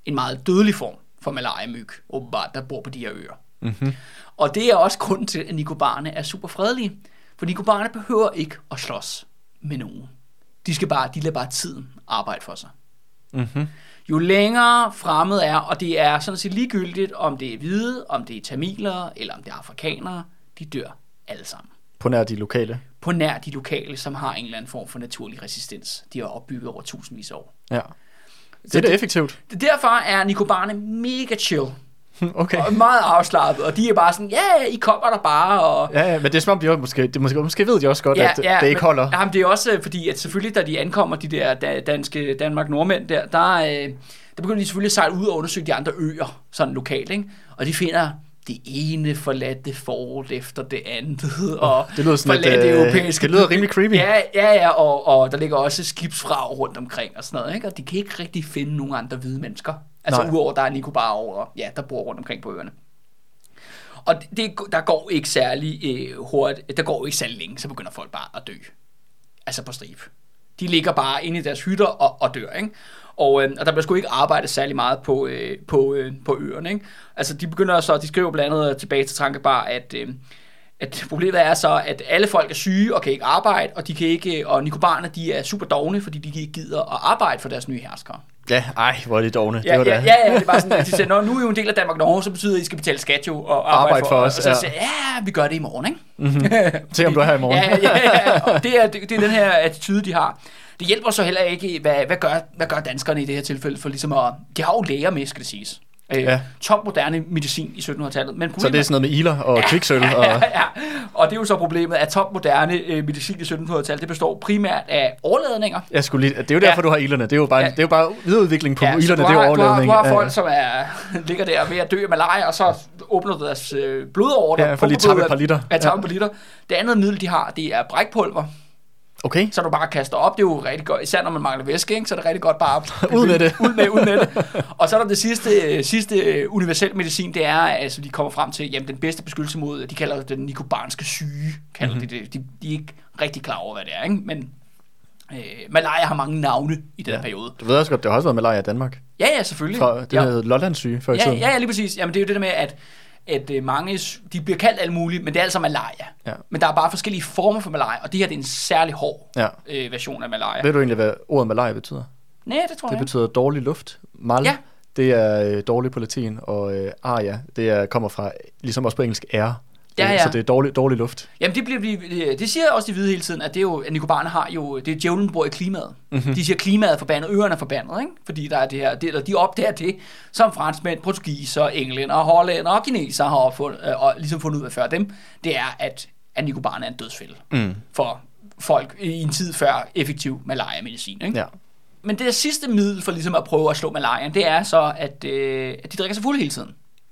En meget dødelig form for malaria-myg, åbenbart, der bor på de her øer. Mm-hmm. Og det er også grunden til, at nikobarerne er super fredelige. For nikobarerne behøver ikke at slås med nogen. De skal bare, de lader bare tiden arbejde for sig. Mm-hmm. Jo længere fremmed er, og det er sådan set ligegyldigt, om det er hvide, om det er tamiler, eller om det er afrikanere, de dør alle sammen. På nær de lokale. På nær de lokale, som har en eller anden form for naturlig resistens. De har opbygget over tusindvis af år. Ja. Det er da effektivt. Derfor er nikobarerne mega chill. Okay. Og meget afslappet. Og de er bare sådan, ja, ja, I kommer der bare. Og, Ja, ja, men det er som om, de også, måske, det, måske, måske ved de også godt, at det ikke holder. Men, jamen, det er også øh, fordi, at selvfølgelig, da de ankommer, de der da- danske Danmark-nordmænd der, der, øh, der begynder de selvfølgelig at sejle ud og undersøge de andre øer, sådan lokalt, ikke? Og de finder det ene forladte fort efter det andet, og det lyder sådan lidt, forladte øh, europæiske det lyder rimelig creepy. Ja, ja, ja, og, og der ligger også skibsfrag rundt omkring og sådan noget, ikke? Og de kan ikke rigtig finde nogen andre hvide mennesker. Altså Nej. udover, der er Nicobar over, ja, der bor rundt omkring på øerne. Og det, der går ikke særlig øh, hurtigt, der går ikke særlig længe, så begynder folk bare at dø. Altså på stribe. De ligger bare inde i deres hytter og, og dør, ikke? Og, øh, og der bliver sgu ikke arbejdet særlig meget på, øh, på, øh, på øerne, ikke? Altså de begynder så, de skriver blandt andet tilbage til Trankebar, at, øh, at problemet er så, at alle folk er syge og kan ikke arbejde, og de kan ikke, og nikobarerne, de er super dogne, fordi de ikke gider at arbejde for deres nye herskere. Ja, ej, hvor er det dogne. Ja, det var ja, da. ja, ja, det var sådan, at de siger, Nå, nu er I jo en del af Danmark Norge, så betyder det, at I skal betale skat jo og arbejde, Arbejde for os, Og så ja. jeg, ja, vi gør det i morgen, ikke? Mm-hmm. Se om du er her i morgen. Ja, ja, ja, og det er, det, det er den her attitude, de har. Det hjælper så heller ikke, hvad, hvad, gør, hvad gør danskerne i det her tilfælde, for ligesom at, de har jo læger med, skal det siges. Øh, Ja. Top moderne medicin i 1700-tallet. Men Så det er sådan noget med iler og kviksøl. Og, ja, ja, og det er jo så problemet, at top moderne øh, medicin i 1700-tallet, det består primært af overladninger. jeg skulle lige, det er jo derfor, Ja. du har ilerne. Det er jo bare, Ja. det er jo bare videreudvikling på Ja, ilerne, du det er jo har, du har, overladning. du har Ja, folk, ja. som er, ligger der ved at dø af malaria, og så åbner du deres øh, blodårer. Ja, for lige tappe et par liter. Ja, tappe Ja. et par liter. Det andet middel, de har, det er brækpulver, Okay, så du bare kaster op. Det er jo rigtig godt, især når man mangler væske, ikke? så er det rigtig godt bare at Ud med det. ud med, ud med det. Og så er der det sidste, øh, sidste øh, universel medicin, det er, altså de kommer frem til, jamen den bedste beskyttelse mod, de kalder det den nikobarnske syge, kalder Mhm. mm-hmm. de det. De, de er ikke rigtig klar over, hvad det er, ikke? men øh, malaria har mange navne i den Ja. her periode. du ved også godt, det har også været malaria i Danmark. Ja, ja, selvfølgelig. Fra, det ja. hed Lollandssyge før i Ja, tiden. ja, ja, lige præcis. Jamen, det er jo det der med, at, at øh, mange, de bliver kaldt alt muligt, men det er altså malaria. Ja. Men der er bare forskellige former for malaria, og det her det er en særlig hård Ja. øh, version af malaria. Ved du egentlig, hvad ordet malaria betyder? Nej, det tror Det jeg ikke. betyder dårlig luft. Mal, Ja. det er øh, dårlig på latin, og øh, aria, det er, kommer fra, ligesom også på engelsk, air. Ja, ja. Så det er dårlig, dårlig luft. Jamen, det, bliver, vi- det siger også de hvide hele tiden, at det er jo, at Nicobarerne har jo, det er djævlen, bor i klimaet. Mm-hmm. De siger, klimaet er forbandet, øerne er forbandet, ikke? Fordi der er det her, det, eller de opdager det, som franskmænd, portugiser, englænder, hollænder og kineser har opfundet, øh, og ligesom fundet ud af før dem, det er, at, at Nicobarerne er en dødsfælde Mm. for folk i en tid før effektiv malaria-medicin, ikke? Ja. Men det sidste middel for ligesom at prøve at slå malariaen, det er så, at, øh, at de drikker sig fuld hele tiden.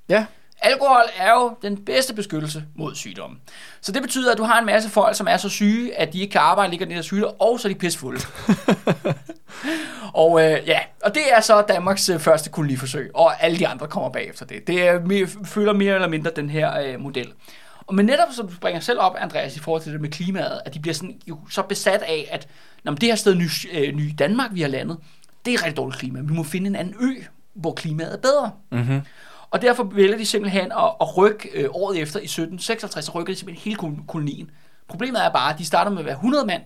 Ja, Alkohol er jo den bedste beskyttelse mod sygdomme. Så det betyder, at du har en masse folk, som er så syge, at de ikke kan arbejde, ligger i her sygdom, og så er de pissfulde. og øh, ja, og det er så Danmarks øh, første koloniforsøg, og alle de andre kommer bagefter det. Det er, mere, følger mere eller mindre den her øh, model. Og men netop som du springer selv op, Andreas, i forhold til det med klimaet, at de bliver sådan, jo så besat af, at når det her sted, ny, øh, ny Danmark, vi har landet, det er rigtig dårligt klima. Vi må finde en anden ø, hvor klimaet er bedre. mm-hmm. Og derfor vælger de simpelthen at, at rykke øh, året efter i 1756, så rykker de simpelthen hele kol- kolonien. Problemet er bare, at de starter med at være 100 mand,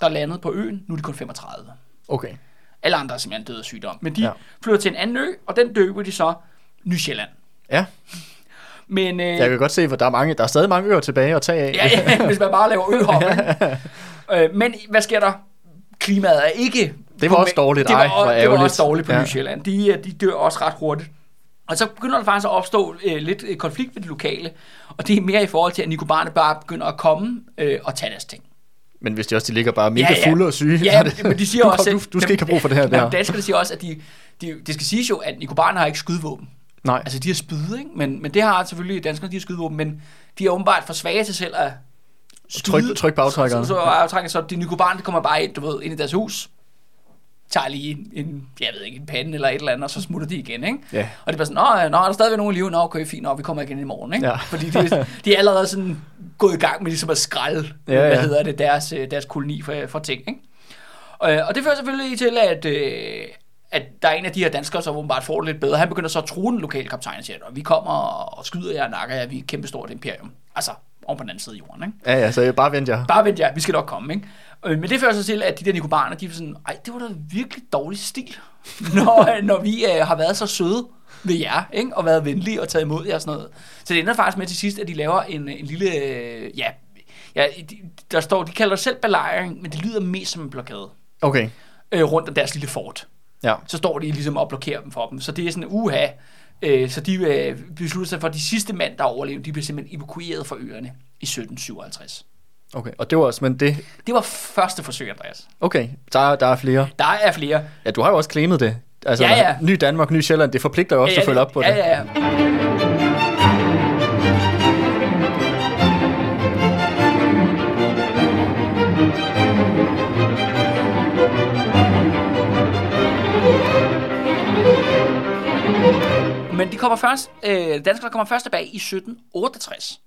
der landede på øen. Nu er de kun 35. okay. Alle andre er simpelthen døde af sygdom. Men de Ja. flytter til en anden ø, og den døber de så Ny Sjælland. Ja, Men øh, jeg kan godt se, for der er, mange, der er stadig mange øer tilbage at tage af. ja, ja, hvis man bare laver øhop. øh, men hvad sker der? Klimaet er ikke... Det var også dårligt. Det var, Ej, det var også dårligt på Ja. Ny Sjælland. De, øh, de dør også ret hurtigt. Og så begynder der faktisk at opstå øh, lidt øh, konflikt ved de lokale. Og det er mere i forhold til, at Nikobarne bare begynder at komme øh, og tage deres ting. Men hvis de også de ligger bare mega Ja, ja. fulde og syge, Ja, er det, men de siger du, også... du, du skal ikke have brug for det her der. danskerne siger også, at de, de, det skal siges jo, at Nikobarne har ikke skydevåben. Nej, Altså, de har spyd, ikke? Men, men det har selvfølgelig danskerne, de har skydevåben, men de er åbenbart for svage til selv at tryk, tryk på aftrækkeren. Så, så, aftrækker, så de Nikobarne, de kommer bare ind, du ved, ind i deres hus, tager lige en, jeg ved ikke, en pande eller et eller andet, og så smutter de igen, ikke? Ja. Og det er bare sådan, nå, nå er der stadigvæk nogen i live? Nå, okay, fint, nå, vi kommer igen i morgen, ikke? Ja. Fordi de, de er allerede sådan gået i gang med ligesom at skralde, Ja, ja, hvad hedder det, deres, øh, deres koloni for, for ting, ikke? Og, og det fører selvfølgelig til, at, øh, at der er en af de her danskere, som åbenbart får det lidt bedre. Han begynder så at true den lokale kaptajn og siger, vi kommer og skyder jer og nakker jer, vi er et kæmpe stort imperium. Altså, om på den anden side af jorden, ikke? Ja, ja, så jeg bare vent jer. Bare vent jer, vi skal nok komme, ikke? Øh, Men det fører så til, at de der nikobaner, de er sådan, ej, det var da virkelig dårlig stil, når, når vi øh, har været så søde ved jer, ikke? Og været venlige og taget imod jer og sådan noget. Så det ender faktisk med til sidst, at de laver en, en lille, øh, ja, ja, de, der står, de kalder det selv belejring, men det lyder mest som en blokade Okay, øh, rundt om deres lille fort. ja. Så står de ligesom og blokerer dem for dem. Så det er sådan, uha. Øh, så de øh, beslutter sig for, at de sidste mand, der overlevede, de bliver simpelthen evakueret fra øerne i 1757. Okay, og det var også, men det... Det var første forsøg, Andreas. Okay, der, der er flere. Der er flere. Ja, du har jo også claimet det. Altså, Ja, ja. ny Danmark, ny Sjælland, det forpligter jo også til at følge op på ja, det. Ja, ja, Men de kommer først, øh, danskerne kommer først tilbage i 1768.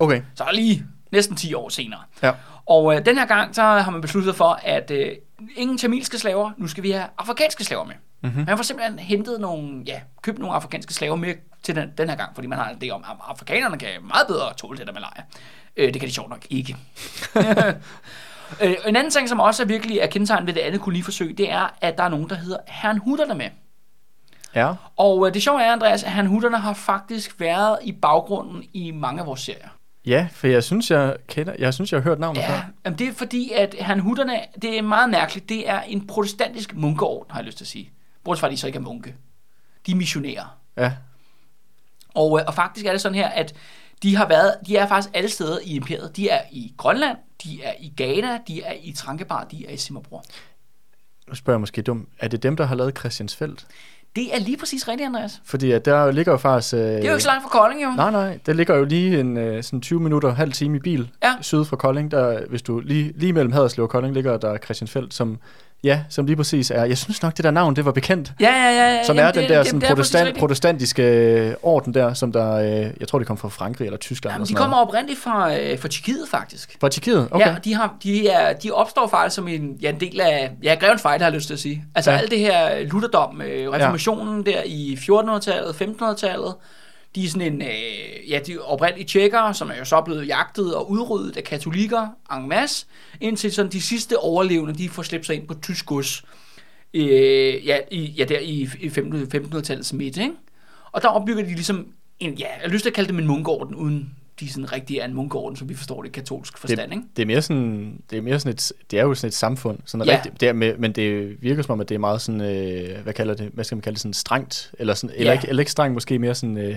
Okay, Så lige næsten 10 år senere. ja. Og øh, den her gang, så har man besluttet for, at øh, ingen tamilske slaver, nu skal vi have afrikanske slaver med. Mm-hmm. Man får simpelthen hentet nogle, ja, købt nogle afrikanske slaver med til den, den her gang, fordi man har det om, at afrikanerne kan meget bedre tåle det der malaria. Øh, det kan de sjovt nok ikke. øh, en anden ting, som også er virkelig er kendetegnet ved det andet koloniforsøg, det er, at der er nogen, der hedder herrnhutterne med. Ja, Og øh, det sjove er, Andreas, at herrnhutterne har faktisk været i baggrunden i mange af vores serier. ja, for jeg synes, jeg kender, jeg synes, jeg har hørt navnet Ja, før. jamen det er fordi, at herrnhutterne, det er meget mærkeligt, det er en protestantisk munkeorden, har jeg lyst til at sige. Bortset fra, at de så ikke er munke. De er missionærer. Ja, Og, øh, og faktisk er det sådan her, at de har været, de er faktisk alle steder i imperiet. De er i Grønland, de er i Ghana, de er i Trankebar, de er i Simmerbror. nu spørger jeg måske dumt. Er det dem, der har lavet Christiansfeldt? Det er lige præcis rigtigt, Andreas. Fordi at der ligger jo faktisk... Øh, Det er jo ikke så langt fra Kolding, jo. Nej, nej, det ligger jo lige en øh, sådan 20 minutter, halv time i bil Ja. syd fra Kolding. Der, hvis du lige, lige mellem Haderslev og Kolding ligger der Christiansfeldt, som, ja, som lige præcis er... Jeg synes nok, det der navn, det var bekendt. Ja, ja, ja. ja. Som Jamen, er den det- der sådan præcis protestant, protestantiske øh, orden der, som der... Øh, jeg tror, det kom fra Frankrig eller Tyskland. Jamen, eller de kommer noget. oprindeligt fra, øh, fra Tjekkiet, faktisk. Fra Tjekkiet? Okay. Ja, de, har, de, er, de opstår faktisk som en, ja, en del af, ja, Grevens Fight, har jeg lyst til at sige. Altså ja. alt det her lutherdom, øh, reformationen ja. der i 1400-tallet, 1500-tallet, de er sådan en, øh, ja, de er oprindelige tjekkere, som er jo så blevet jagtet og udryddet af katolikker en masse, indtil sådan de sidste overlevende, de får slæbt sig ind på tysk gods øh, ja, i, ja, der i, i 1500-tallets midt, ikke? Og der opbygger de ligesom en, ja, jeg har lyst til at kalde dem en munkorden uden de sådan rigtig er en munkeorden, som vi forstår det i katolsk forstand, ikke? Det, det er mere sådan, det er mere sådan et, det er jo sådan et samfund, sådan Ja. rigtig, det er med, men det virker som om, at det er meget sådan, øh, hvad kalder det, hvad skal man kalde det, sådan strengt, eller, sådan, eller, Ja. ikke, eller ikke strengt, måske mere sådan, øh,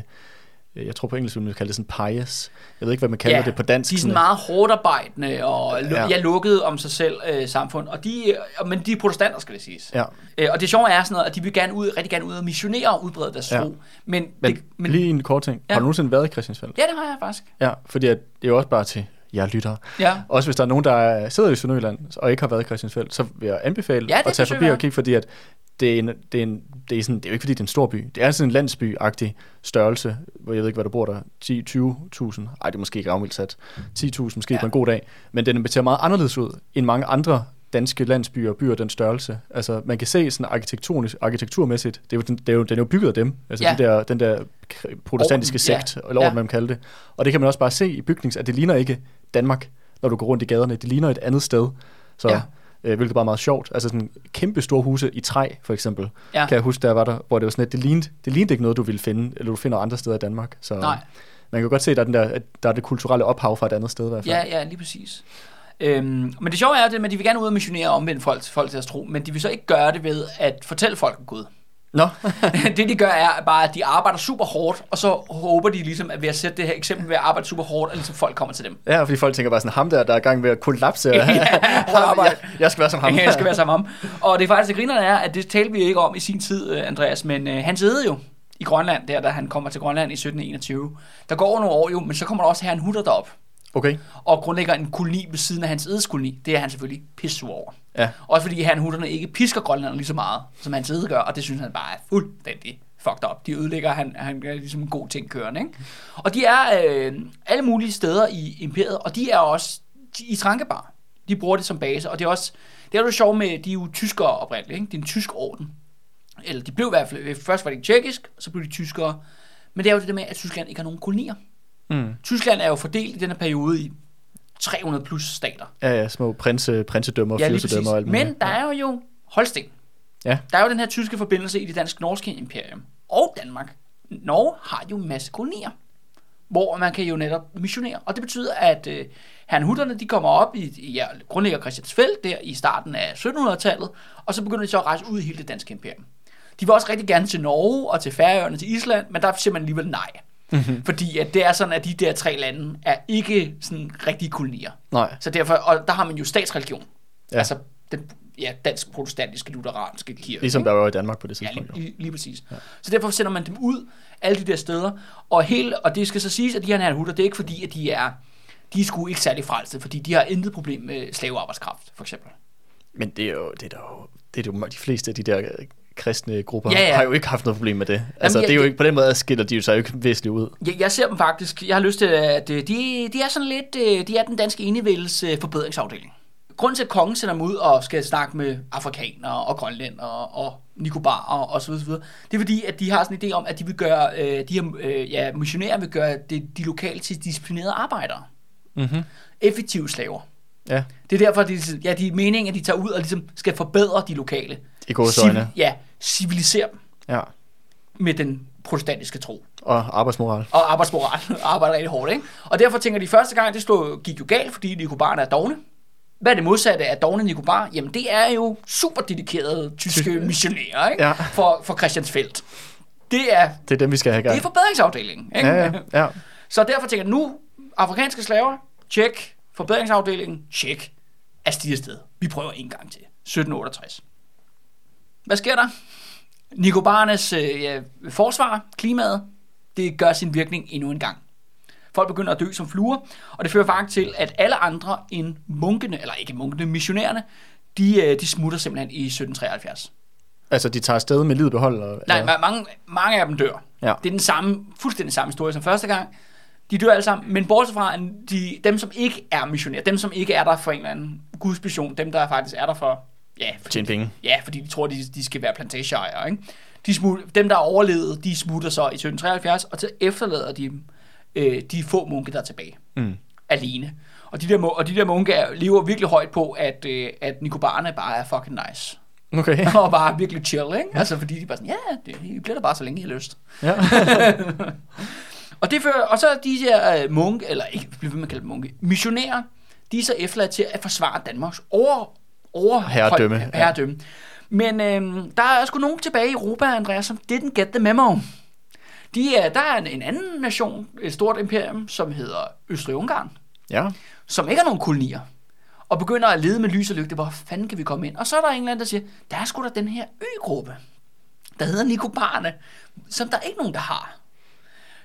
jeg tror på engelsk, vil man kalde det sådan pious. Jeg ved ikke, hvad man kalder Ja, det på dansk. De er sådan meget hårdt arbejdende og ja. Ja, lukket om sig selv øh, samfund. Og de, øh, men de er protestanter, skal det siges. Ja, Øh, og det sjove er sådan noget, at de vil gerne ud, rigtig gerne ud og missionere og udbrede deres Ja. tro. Men, men, det, men lige en kort ting. Ja. Har du nogensinde været i Christiansfeld? Ja, det har jeg faktisk. Ja, fordi at det er jo også bare til jer lyttere. Ja. Også hvis der er nogen, der er- sidder i Sønderjylland og ikke har været i Christiansfeld, så vil jeg anbefale Ja, at tage forbi jeg. og kigge, fordi at det er, en, det, er en, det, er sådan, det er jo ikke, fordi det er en stor by. Det er sådan en landsby-agtig størrelse, hvor jeg ved ikke, hvad der bor der. 10 20.000. Ej, det er måske ikke afmildt sat. 10.000 måske Ja. på en god dag. Men den ser meget anderledes ud end mange andre danske landsbyer og byer den størrelse. Altså, man kan se sådan arkitektonisk, arkitekturmæssigt, det er jo, den, det er jo, den er jo bygget af dem. Altså, Ja. ja. de der, den der protestantiske Orden, ja. sekt, eller Ja. hvad man kalder det. Og det kan man også bare se i bygnings, at det ligner ikke Danmark, når du går rundt i gaderne. Det ligner et andet sted. Så, Ja. Øh, hvilket bare er meget sjovt. Altså sådan kæmpe store huse i træ, for eksempel. Ja. Kan jeg huske, der var der, hvor det var sådan, at det lignede, det lignede ikke noget, du ville finde, eller du finder andre steder i Danmark. Så Nej. man kan godt se, at der er, den der, at der er det kulturelle ophav fra et andet sted i hvert fald. Ja, ja, lige præcis. Øhm, men det sjove er, det, at de vil gerne ud og missionere og omvende folk, folk til deres tro, men de vil så ikke gøre det ved at fortælle folk om Gud. Nå, det de gør er bare, at de arbejder super hårdt, og så håber de ligesom, at ved at sætte det her eksempel ved at arbejde super hårdt, at ligesom folk kommer til dem. ja, fordi folk tænker bare sådan, ham der, der er i gang med at kollapse. Ja, jeg, jeg skal være som ham. Jeg skal være sammen om. Og det er faktisk, det grinerne er, at det talte vi ikke om i sin tid, øh, Andreas, men øh, han sidder jo i Grønland, der da han kommer til Grønland i 1721. Der går nogle år jo, men så kommer der også her en hutter derop, Okay, og grundlægger en koloni ved siden af hans edeskoloni. Det er han selvfølgelig pisse over. ja. Også fordi han hutterne ikke pisker Grønland lige så meget, som hans ede gør, og det synes han bare er fuldstændig fucked up. De ødelægger, han, han er ligesom en god ting kørende, ikke? Og de er øh, alle mulige steder i imperiet, og de er også de, i Trankebar. De bruger det som base, og det er også, det er jo sjovt med, de er jo tyskere oprindeligt, ikke? Det er en tysk orden. Eller de blev i hvert fald, først var det tjekkisk, så blev de tyskere. Men det er jo det der med, at Tyskland ikke har nogen kolonier. Mm. Tyskland er jo fordelt i den her periode i 300 plus stater. Ja, ja, små prinse, prinsedømmer, Ja, fyrstedømmer og alt muligt. Men der er jo Holsten. Ja. Der er jo den her tyske forbindelse i det dansk-norske imperium. Og Danmark. Norge har jo en masse kolonier, hvor man kan jo netop missionere. Og det betyder, at øh, herrenhutterne, de kommer op i, i ja, grundlægger Christiansfeld der i starten af 1700-tallet, og så begynder de så at rejse ud i hele det danske imperium. De vil også rigtig gerne til Norge og til Færøerne til Island, men der siger man alligevel nej. Mm-hmm. Fordi at det er sådan, at de der tre lande er ikke sådan rigtige kolonier. Nej, Så derfor, og der har man jo statsreligion. Ja. Ja. Altså den ja, dansk-protestantiske lutheranske kirke. ligesom der var i Danmark på det Ja, tidspunkt. lige, jo. lige, lige præcis. Ja. Så derfor sender man dem ud, alle de der steder. Og, hele, og det skal så siges, at de her hutter, det er ikke fordi, at de er, de er sgu ikke særlig frelste, fordi de har intet problem med slavearbejdskraft, for eksempel. Men det er jo, det er jo, det er jo de fleste af de der kristne grupper Ja, ja. har jo ikke haft noget problem med det. Altså, jeg- det er jo ikke, på den måde skiller de jo sig jo ikke væsentligt ud. Jeg, jeg ser dem faktisk, jeg har lyst til, at øh, de, de er sådan lidt, øh, de er den danske enevældes forbedringsafdeling. Grunden til, at kongen sender dem ud og skal snakke med afrikanere og grønlændere og nikobarer og så videre, så videre, det er fordi, at de har sådan en idé om, at de vil gøre, øh, de her ja, missionærer vil gøre det, de lokale til disciplinerede arbejdere. Mm-hmm. Effektive slaver. Ja, Det er derfor, de, ja, de er meningen, at de tager ud og ligesom skal forbedre de lokale. I gåsøjne. Civ- Ja, civilisere dem Ja. med den protestantiske tro. Og arbejdsmoral. Og arbejdsmoral. arbejder rigtig hårdt, ikke? Og derfor tænker de første gang, det stod, gik jo galt, fordi nikobarerne er dogne. Hvad er det modsatte af dogne nikobar? Jamen, det er jo super dedikerede tyske missionærer, ikke? Ja. For, for Christiansfeldt. Det er, Det er dem, vi skal have i det er gang. forbedringsafdelingen, ikke? Ja, ja, ja. Så derfor tænker jeg, nu, afrikanske slaver, tjek. Forbedringsafdelingen, tjek. Er stiger sted. Vi prøver en gang til. 1768. Hvad sker der? Nikobarernes øh, ja, forsvar, klimaet, det gør sin virkning endnu en gang. Folk begynder at dø som fluer, og det fører faktisk til, at alle andre end munkene, eller ikke munkene, missionærerne, de, øh, de smutter simpelthen i 1773. Altså, de tager afsted med livet behold. Og, Nej, eller- ma- mange, mange af dem dør. Ja. Det er den samme, fuldstændig samme historie som første gang. De dør alle sammen, men bortset fra de, dem, som ikke er missionærer, dem, som ikke er der for en eller anden gudsmission, dem, der faktisk er der for, ja, fordi, Tjene penge. ja, fordi de tror, de, de skal være plantageejere, ikke? De smut, dem, der er overlevet, de smutter så i 1773, og så efterlader de øh, de få munke, der er tilbage Mm. alene. Og de der, og de der munke er, lever virkelig højt på, at, øh, at nikobarerne bare er fucking nice. Okay. og bare virkelig chill, ikke? Altså, fordi de bare sådan, ja, det, I bliver der bare så længe, I har lyst. Ja. Og, det fører, og så er de her øh, munke, eller ikke, med at kalde dem munke, missionærer, de er så efterladt til at forsvare Danmarks over, over Herredømme, ja. Men øh, der er sgu nogen tilbage i Europa, Andreas, som didn't get the memo. De er, der er en, en anden nation, et stort imperium, som hedder Østrig-Ungarn, ja. som ikke har nogen kolonier, og begynder at lede med lys og lygte, hvor fanden kan vi komme ind? Og så er der en eller anden, der siger, der er sgu da den her øgruppe, der hedder Nikobarne, som der er ikke nogen, der har.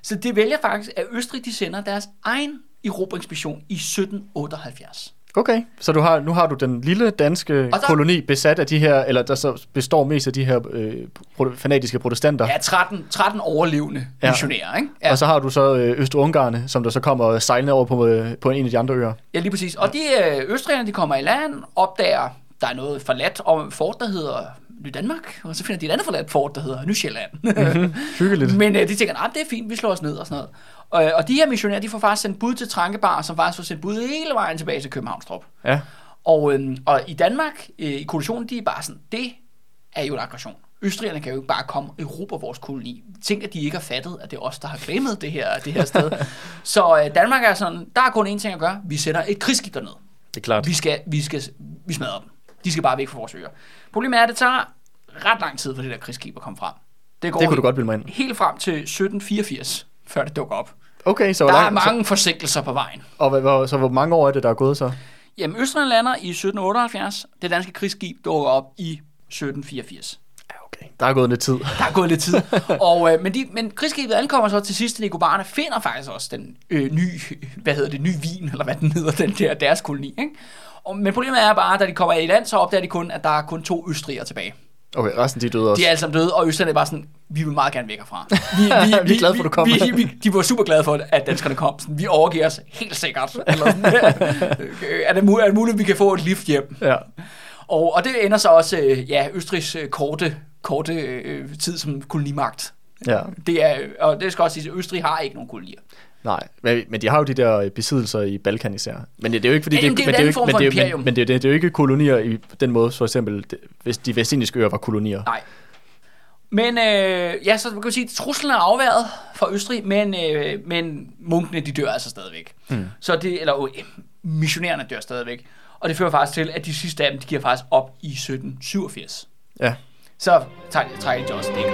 Så det vælger faktisk, at Østrig de sender deres egen erobringsmission i 1778. Okay, så du har, nu har du den lille danske der- koloni besat af de her, eller der så består mest af de her øh, pro- fanatiske protestanter. Ja, 13, 13 overlevende Ja. missionærer, ikke? Ja. Og så har du så øh, Øst-Ungarne, som der så kommer sejlende over på, øh, på en af de andre øer. Ja, lige præcis. Og de øh, østrigerne, de kommer i land, opdager, der er noget forladt om fort, der hedder Ny Danmark, og så finder de et andet forladt fort, der hedder Nysjælland. Mm-hmm. Hyggeligt. Men øh, de tænker, nej, det er fint, vi slår os ned og sådan noget. Og, øh, og de her missionærer, de får faktisk sendt bud til Trankebar, som faktisk får sendt bud hele vejen tilbage til Københavnstrup. Ja. Og, øh, og i Danmark, øh, i koalitionen, de er bare sådan, det er jo en aggression. Østrigerne kan jo ikke bare komme og erobre vores koloni. Tænk, at de ikke har fattet, at det er os, der har glemt det her, det her sted. Så øh, Danmark er sådan, der er kun én ting at gøre. Vi sætter et krigsskib derned. Det er klart. Vi skal, vi skal, vi smadrer dem. De skal bare væk fra vores øer. Problemet er, at det tager ret lang tid for det der krigsskib at komme frem. Det, går Det kunne du godt bilde mig ind. helt frem til 1784, før det dukker op. Okay, så Der er langt, mange forsinkelser på vejen. så, og, hvad- hvor, så hvor mange år er det, der er gået så? Jamen, Østrig lander i 1778. Det danske krigsskib dukker op i 1784. Ja, okay. Der er gået lidt tid. Der er gået lidt tid. og, øh, men, de, men krigsskibet ankommer så til sidst Nicobarne, finder faktisk også den øh, nye, hvad hedder det, ny vin, eller hvad den hedder, den der, deres koloni. Ikke? Og, men problemet er bare, at da de kommer i land, så opdager de kun, at der er kun to østrigere tilbage. Okay, resten de er døde også. De er alle sammen døde, og østrigerne er bare sådan, vi vil meget gerne væk herfra. Vi, Vi er glade for, du kom. Vi, vi, de var super glade for, at danskerne kom. Sådan, vi overgiver os helt sikkert. Eller sådan, er, det muligt, er det muligt, at vi kan få et lift hjem? Ja. Og, og det ender så også, øh, ja, Østrigs øh, korte, korte øh, tid som kolonimagt. ja. Det er, og det skal også sige, at Østrig har ikke nogen kolonier. Nej, men, men de har jo de der øh, besiddelser i Balkan især. Men det, det er jo ikke fordi... Jamen, det jo men jo ikke, men for det er jo- imperium. Men, men det, jo- det, det er jo ikke kolonier i den måde, for eksempel, det, hvis de vestindiske øer var kolonier. Nej. Men øh, ja, så kan man sige, at truslen er afværet fra Østrig, men, øh, men munkene, de dør altså stadigvæk. Mm. Så det, eller øh, missionærerne dør stadigvæk. Og det fører faktisk til, at de sidste af dem, de giver faktisk op i 1787. Ja. Så tager trækker de også det.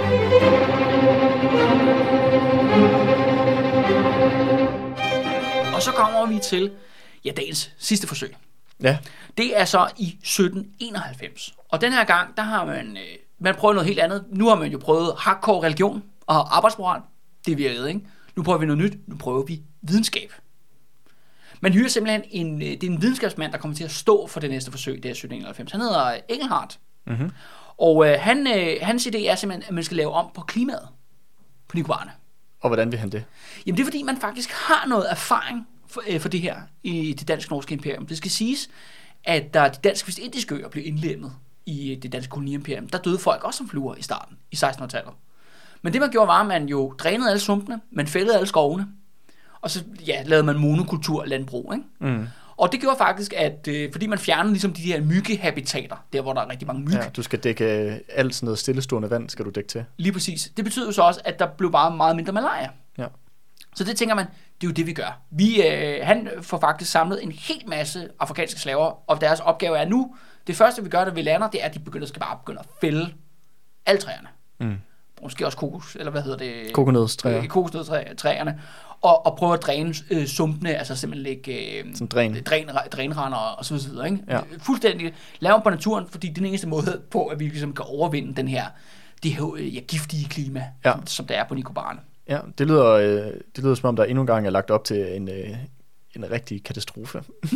Så kommer vi til ja, dagens sidste forsøg. Ja. Det er så i 1791. Og den her gang, der har man, øh, man prøvet noget helt andet. Nu har man jo prøvet hardcore religion og arbejdsmoral. Det virkede, ikke? Nu prøver vi noget nyt. Nu prøver vi videnskab. Man hyrer simpelthen en, øh, det er en videnskabsmand, der kommer til at stå for det næste forsøg, det er 1791. Han hedder Engelhardt. Mm-hmm. Og øh, han, øh, hans idé er simpelthen, at man skal lave om på klimaet på Nicobarne. Og hvordan vil han det? Jamen det er fordi, man faktisk har noget erfaring for, øh, for det her i det dansk-norske imperium. Det skal siges, at da de dansk-vestindiske øer blev indlemmet i øh, det danske koloniimperium, der døde folk også som fluer i starten, i 1600-tallet. Men det man gjorde var, at man jo drænede alle sumpene, man fældede alle skovene, og så ja, lavede man monokultur landbrug. Ikke? Mm. Og det gjorde faktisk, at øh, fordi man fjernede ligesom de her myggehabitater, der hvor der er rigtig mange myg, Ja, du skal dække alt sådan noget stillestående vand, skal du dække til. Lige præcis. Det betyder jo så også, at der blev bare meget mindre malaria. Ja. Så det tænker man, det er jo det, vi gør. Vi, øh, han får faktisk samlet en hel masse afrikanske slaver, og deres opgave er nu, det første vi gør, da vi lander, det er, at de begynder, skal bare begynde at fælde alle træerne. Mm. Måske også kokos, eller hvad hedder det? Kokosnødstræer. Øh, Kokosnødtræerne. Og, og prøve at dræne øh, sumpene, altså simpelthen lægge øh, Sådan dræn. dræn, drænrender og så videre. Ikke? Ja. Fuldstændig lave på naturen, fordi det er den eneste måde på, at vi ligesom kan overvinde den her, det her øh, ja, giftige klima, Ja. som, som der er på Nicobarne. Ja, det lyder, øh, det lyder som om, der endnu en gang er lagt op til en, øh, en rigtig katastrofe.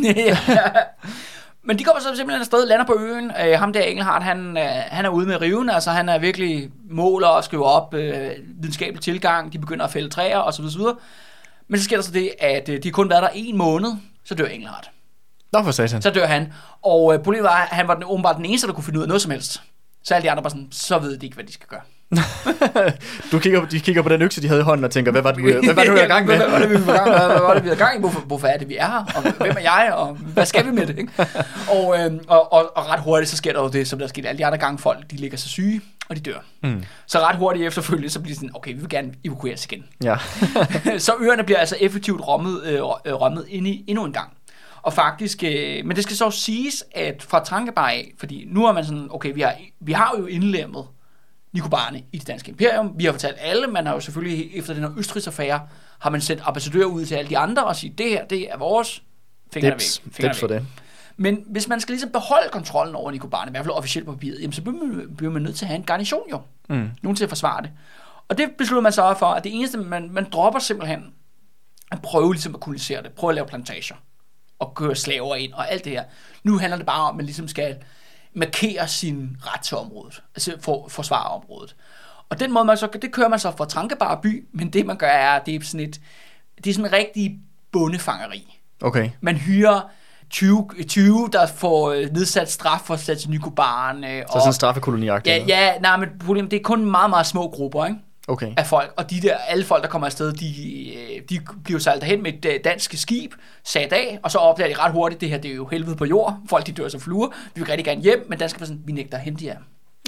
Men de kommer så simpelthen afsted, lander på øen. Øh, ham der Engelhardt, han, øh, han er ude med riven, altså han er virkelig måler og skriver op øh, videnskabelig tilgang. De begynder at fælde træer osv. osv. Men så sker der så det, at øh, de har kun været der en måned, så dør Engelhardt. Nå for satan. Så dør han. Og øh, problemet var, at han var den, åbenbart den eneste, der kunne finde ud af noget som helst. Så alle de andre var sådan, så ved de ikke, hvad de skal gøre. Du kigger, de kigger på den økse, de havde i hånden og tænker, hvad var det, vi- hvad var det, vi var i gang med? Hvad var det, vi var i gang med? Hvad var det, vi var i gang med? Hvorfor, hvorfor er det, vi er her? Og hvem er jeg? Og hvad skal vi med det? Ikke? Og, øhm, og, og, og, ret hurtigt, så sker der jo det, som der er sket alle de andre gange. Folk, de ligger sig syge, og de dør. Mm. Så ret hurtigt efterfølgende, så bliver det sådan, okay, vi vil gerne evakueres igen. Ja. så øerne bliver altså effektivt rømmet, øh, øh, rømmet ind i, endnu en gang. Og faktisk, øh, men det skal så siges, at fra Trankebar af, fordi nu er man sådan, okay, vi har, vi har jo indlemmet Nikobarne i det danske imperium. Vi har fortalt alle, man har jo selvfølgelig efter den her Østridsaffære, har man sendt ambassadører ud til alle de andre og sige, det her, det er vores. Fingrene Dips, væk. Fingrene dips for væk. det. Men hvis man skal ligesom beholde kontrollen over Nikobarne, i hvert fald officielt på papiret, jamen så bliver man, bliver man nødt til at have en garnison jo. Mm. Nogen til at forsvare det. Og det beslutter man så for, at det eneste, man, man dropper simpelthen at prøve ligesom at kolonisere det. Prøve at lave plantager. Og køre slaver ind og alt det her. Nu handler det bare om, at man ligesom skal markere sin ret til området. Altså for, forsvare området. Og den måde, man så, det kører man så fra Trankebar by, men det man gør er, det er sådan et, det er sådan en rigtig bondefangeri. Okay. Man hyrer 20, 20 der får øh, nedsat straf for at sætte til Nikobarne. Så sådan en straffekoloniagtig. Ja, ja, nej, men problemet, det er kun meget, meget små grupper, ikke? Okay. af folk, og de der, alle folk, der kommer afsted, de, øh, de bliver sejlet hen med et øh, dansk skib, sat af, og så opdager de ret hurtigt, det her det er jo helvede på jord, folk de dør som fluer, vi vil rigtig gerne hjem, men danskerne er sådan, vi nægter at hente jer.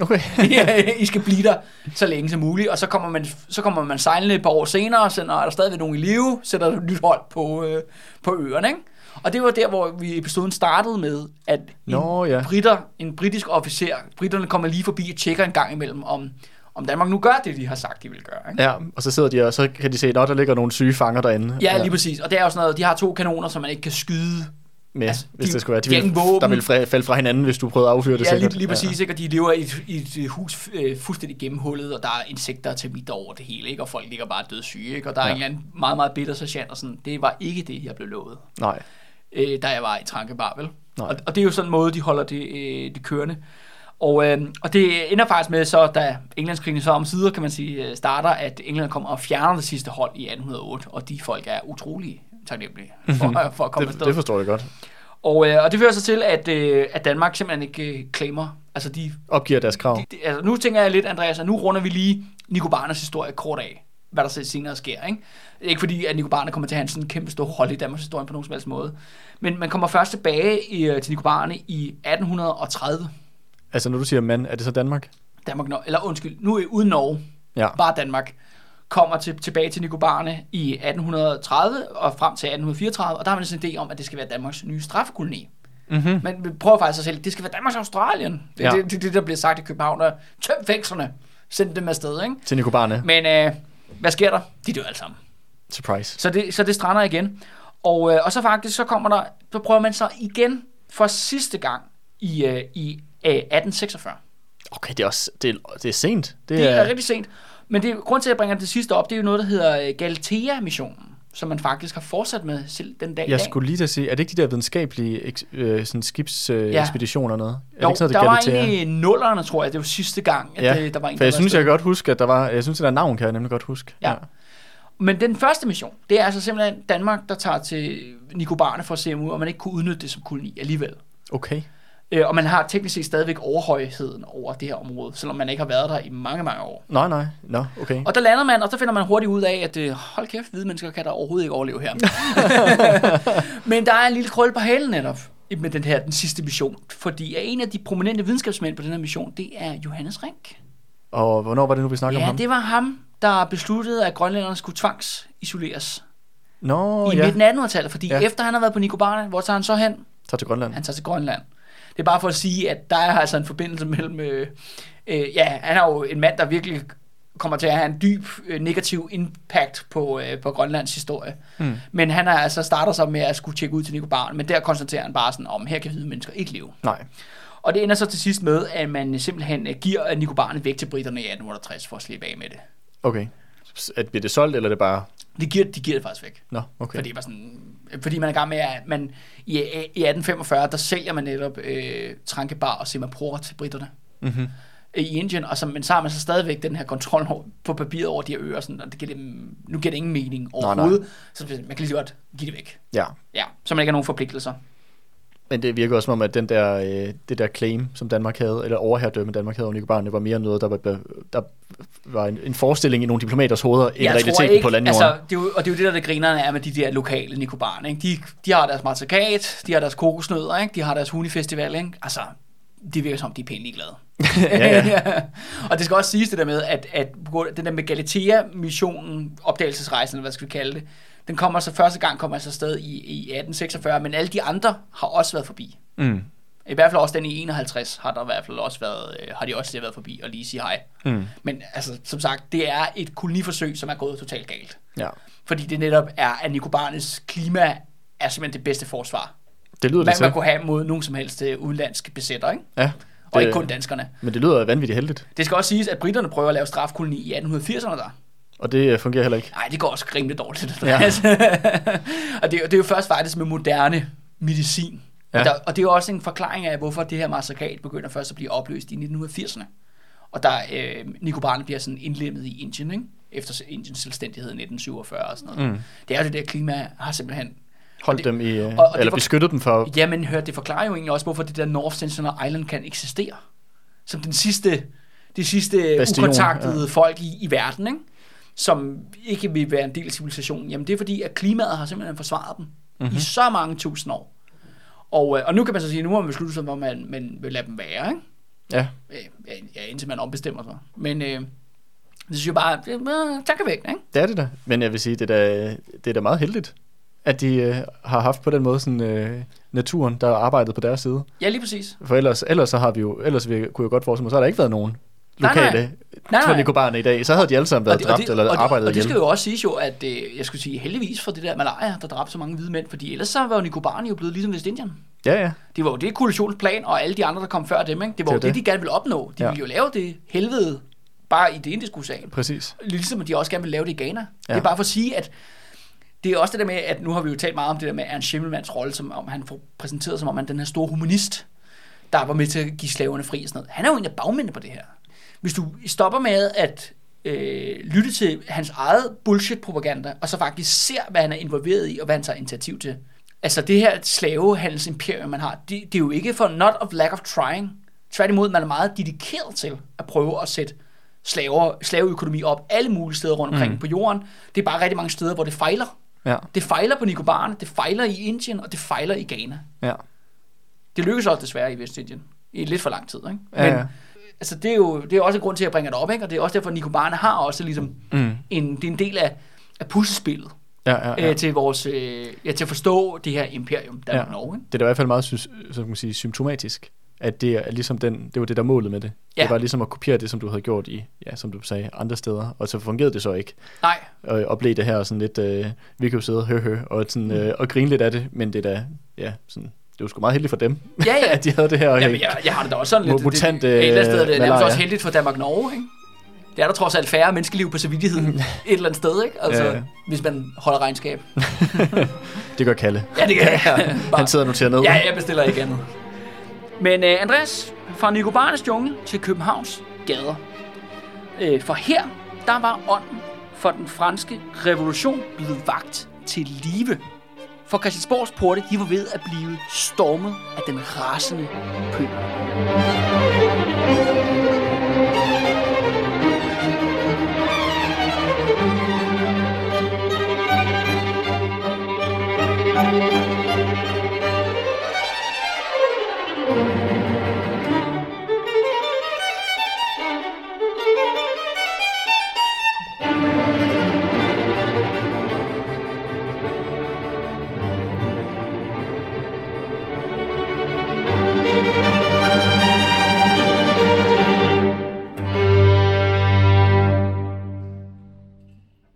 Okay. I skal blive der så længe som muligt, og så kommer man, så kommer man sejlende et par år senere, så er der stadigvæk nogen i live, sætter et nyt hold på, øh, på øerne, ikke? Og det var der, hvor vi episoden startede med, at en, Nå, ja. britter, en britisk officer, britterne kommer lige forbi og tjekker en gang imellem, om, om Danmark nu gør det, de har sagt, de vil gøre. Ikke? Ja, og så sidder de og så kan de se, at der ligger nogle syge fanger derinde. Ja, lige præcis. Og det er jo sådan noget, de har to kanoner, som man ikke kan skyde. Med, Altså, hvis de- det skulle være. De ville, der ville fra, falde fra hinanden, hvis du prøvede at affyre det Ja, sikkert. lige, lige præcis, ikke? og de lever i et, i et hus øh, fuldstændig gennemhullet, og der er insekter og termitter over det hele, ikke? og folk ligger bare døde syge, ikke? og der er Ja. ja. en eller anden meget, meget bitter sergeant, og sådan, det var ikke det, jeg blev lovet, Nej. øh, da jeg var i Trankebar, vel? Nej. Og, og det er jo sådan en måde, de holder det, øh, det kørende. Og, øh, og det ender faktisk med, så da Englandskrigen så om sider, kan man sige, øh, starter, at England kommer og fjerner det sidste hold i 1808, og de folk er utrolig taknemmelige for, for at komme Det, afsted. det forstår jeg godt. Og, øh, og det fører så til, at, øh, at Danmark simpelthen ikke øh, claimer. Altså, de, Opgiver deres krav. de, de, altså, nu tænker jeg lidt, Andreas, at nu runder vi lige Nico Barners historie kort af, hvad der så senere sker. Ikke, ikke fordi, at Nico Barner kommer til at have en sådan kæmpe stor rolle i Danmarks historie på nogen som helst måde. Men man kommer først tilbage i, øh, til Nico Barne i 1830. Altså, når du siger mand, er det så Danmark? Danmark, eller undskyld, nu er uden Norge, Ja. bare Danmark, kommer til, tilbage til Nico Barne i 1830 og frem til 1834, og der har man sådan en idé om, at det skal være Danmarks nye straffekoloni. Mm-hmm. Men vi prøver faktisk at sælge, det skal være Danmarks Australien. Det er Ja. det, det, det, der bliver sagt i København, og tøm fængslerne, send dem afsted, ikke? Til Nicobarne. Men øh, hvad sker der? De dør alle sammen. Surprise. Så det, så det strander igen. Og, øh, og så faktisk, så kommer der, så prøver man så igen for sidste gang i, øh, i øh, 1846. Okay, det er også det er, det er sent. Det, Det er er, rigtig sent. Men det, grund til, at jeg bringer det sidste op, det er jo noget, der hedder øh, Galatea-missionen, som man faktisk har fortsat med selv den dag i jeg skulle lige til at sige, er det ikke de der videnskabelige eks, øh, sådan skibsekspeditioner øh, Ja. og noget? Er Jo, det ikke sådan, der det var egentlig nullerne, tror jeg, det var sidste gang, at Ja, det, der var en, For der jeg var synes, jeg kan godt huske, at der var, jeg synes, det der navn kan jeg nemlig godt huske. Ja. Men den første mission, det er altså simpelthen Danmark, der tager til Nikobarne for at se, om man ikke kunne udnytte det som koloni alligevel. Okay. Øh, og man har teknisk set stadigvæk overhøjheden over det her område, selvom man ikke har været der i mange, mange år. Nej, nej. Nå, okay. Og der lander man, og så finder man hurtigt ud af, at øh, hold kæft, hvide mennesker kan der overhovedet ikke overleve her. Men der er en lille krøl på halen netop med den her, den sidste mission. Fordi en af de prominente videnskabsmænd på den her mission, det er Johannes Rink. Og hvornår var det nu, vi snakker om Ja, ham? det var ham, der besluttede, at grønlænderne skulle tvangsisoleres Nå, i ja. midten af 1800-tallet. Fordi Ja. ja. efter han har været på Nicobarne, hvor tager han så hen? Tag til Grønland. Han tager til Grønland. Det er bare for at sige, at der er altså en forbindelse mellem... Øh, øh, ja, han er jo en mand, der virkelig kommer til at have en dyb øh, negativ impact på, øh, på Grønlands historie. Hmm. Men han er altså starter så med at skulle tjekke ud til Nicobarne, men der konstaterer han bare sådan, om her kan hvide mennesker ikke leve. Nej. Og det ender så til sidst med, at man simpelthen øh, giver Nicobarne væk til britterne i 1868 for at slippe af med det. Okay. At bliver det solgt, eller er det bare... De giver, de giver det faktisk væk. Nå, okay. Fordi, det var sådan, fordi man er i gang med, at man i, i 1845, der sælger man netop øh, Trankebar og Simapura til britterne Mm-hmm. i Indien, og så, men så har man så stadigvæk den her kontrol over, på papiret over de her øer, sådan, og det giver dem, nu giver det ingen mening overhovedet, så man kan lige så godt give det væk. Ja. Ja, så man ikke har nogen forpligtelser. Men det virker også som om, at den der, øh, det der claim, som Danmark havde, eller overherredømme Danmark havde over Nicobarerne, var mere noget, der var, der var en, en forestilling i nogle diplomaters hoveder, end realiteten ikke, på landjorden. Altså, det er jo, og det er jo det, der det grinerne er med de der lokale Nicobarerne. Ikke? De, de har deres matrikat, de har deres kokosnødder, ikke? de har deres hunifestival. Ikke? Altså, det virker som, de er pænt ligeglade. ja, ja. og det skal også siges det der med, at, at den der med Galatea-missionen, opdagelsesrejsen, eller hvad skal vi kalde det, den kommer så første gang kommer altså sted i, i 1846, men alle de andre har også været forbi. Mm. I hvert fald også den i 51 har der i hvert fald også været, øh, har de også været forbi og lige sige hej. Mm. Men altså, som sagt, det er et koloniforsøg, som er gået totalt galt. Ja. Fordi det netop er, at Nikobarnes klima er simpelthen det bedste forsvar. Det lyder man, det man kunne have mod nogen som helst uh, udenlandske besætter, ikke? Ja. Det, og ikke kun danskerne. Men det lyder vanvittigt heldigt. Det skal også siges, at britterne prøver at lave strafkoloni i 1880'erne der. Og det øh, fungerer heller ikke? Nej, det går også rimelig dårligt. Ja. og det, det er jo først faktisk med moderne medicin. Ja. Og, der, og det er jo også en forklaring af, hvorfor det her massakrat begynder først at blive opløst i 1980'erne. Og der øh, Nicobarne bliver sådan indlemmet i Indien, ikke? efter Indiens selvstændighed i 1947 og sådan noget. Mm. Det er jo det der klima, har simpelthen Holdt det, dem i, og, og eller beskyttet dem for... Jamen, hør, det forklarer jo egentlig også, hvorfor det der North Sentinel Island kan eksistere. Som den sidste, det sidste Bastion, ukontaktede ja. folk i, i verden, ikke? Som ikke vil være en del af civilisationen. Jamen, det er fordi, at klimaet har simpelthen forsvaret dem mm-hmm. i så mange tusind år. Og, øh, og nu kan man så sige, nu har man besluttet sig, hvor man, man vil lade dem være, ikke? Ja. Ja, indtil man ombestemmer sig. Men øh, det synes jeg bare, det er tak væk, ikke? Det er det da. Men jeg vil sige, det er da, det er da meget heldigt, at de øh, har haft på den måde sådan, øh, naturen, der har arbejdet på deres side. Ja, lige præcis. For ellers, ellers så har vi jo, ellers vi, kunne jeg godt forestille mig, så har der ikke været nogen lokale nej, i dag, så havde de alle sammen været og det, dræbt og det, eller og arbejdet Og det skal jo også siges jo, at øh, jeg skulle sige heldigvis for det der malaria, der dræbte så mange hvide mænd, fordi ellers så var jo Nicobarne jo blevet ligesom Vestindien. Ja, ja. Det var jo det koalitionsplan, og alle de andre, der kom før dem, ikke? det var det jo det, det, de gerne ville opnå. De ja. ville jo lave det helvede bare i det indiske ocean. Præcis. Ligesom de også gerne vil lave det i Ghana. Ja. Det er bare for at sige, at det er også det der med, at nu har vi jo talt meget om det der med Ernst Schimmelmanns rolle, som om han får præsenteret som om han den her store humanist, der var med til at give slaverne fri og sådan noget. Han er jo en af bagmændene på det her hvis du stopper med at øh, lytte til hans eget bullshit-propaganda, og så faktisk ser, hvad han er involveret i, og hvad han tager initiativ til. Altså det her slavehandelsimperium, man har, det, det er jo ikke for not of lack of trying. Tværtimod, man er meget dedikeret til at prøve at sætte slaver, slaveøkonomi op alle mulige steder rundt omkring mm. på jorden. Det er bare rigtig mange steder, hvor det fejler. Ja. Det fejler på Nicobarne, det fejler i Indien, og det fejler i Ghana. Ja. Det lykkes også desværre i Vestindien. I lidt for lang tid, ikke? Men, ja, ja altså det er jo det er også en grund til, at jeg bringer det op, ikke? og det er også derfor, at Nico Barne har også ligesom mm. en, det er en del af, af puslespillet. Ja, ja, ja. Øh, til, vores, øh, ja, til at forstå det her imperium, der ja. er Norge. Ikke? Det er da i hvert fald meget så kan man sige, symptomatisk, at det er ligesom den, det var det, der målet med det. Ja. Det var ligesom at kopiere det, som du havde gjort i, ja, som du sagde, andre steder, og så fungerede det så ikke. Nej. Og, og blev det her sådan lidt, øh, vi kan jo sidde og høre, høre og, sådan, mm. øh, og grine lidt af det, men det er da, ja, sådan, det var sgu meget heldigt for dem, ja, ja. at de havde det her. Jamen, jeg, jeg har det da også sådan lidt. Mutant, det, det, et eller andet sted det er nærmest også heldigt for Danmark-Norge, ikke? Det er der trods alt færre menneskeliv på samvittigheden et eller andet sted, ikke? Altså, ja, hvis man holder regnskab. det gør Kalle. Ja, det gør jeg. Ja, han sidder og noterer ned. Ja, jeg bestiller ikke andet. Men uh, Andreas, fra Nicobarnes jungle til Københavns gader. Uh, for her, der var ånden for den franske revolution blevet vagt til live. For Christiansborgs porte, de var ved at blive stormet af den rasende pøbel.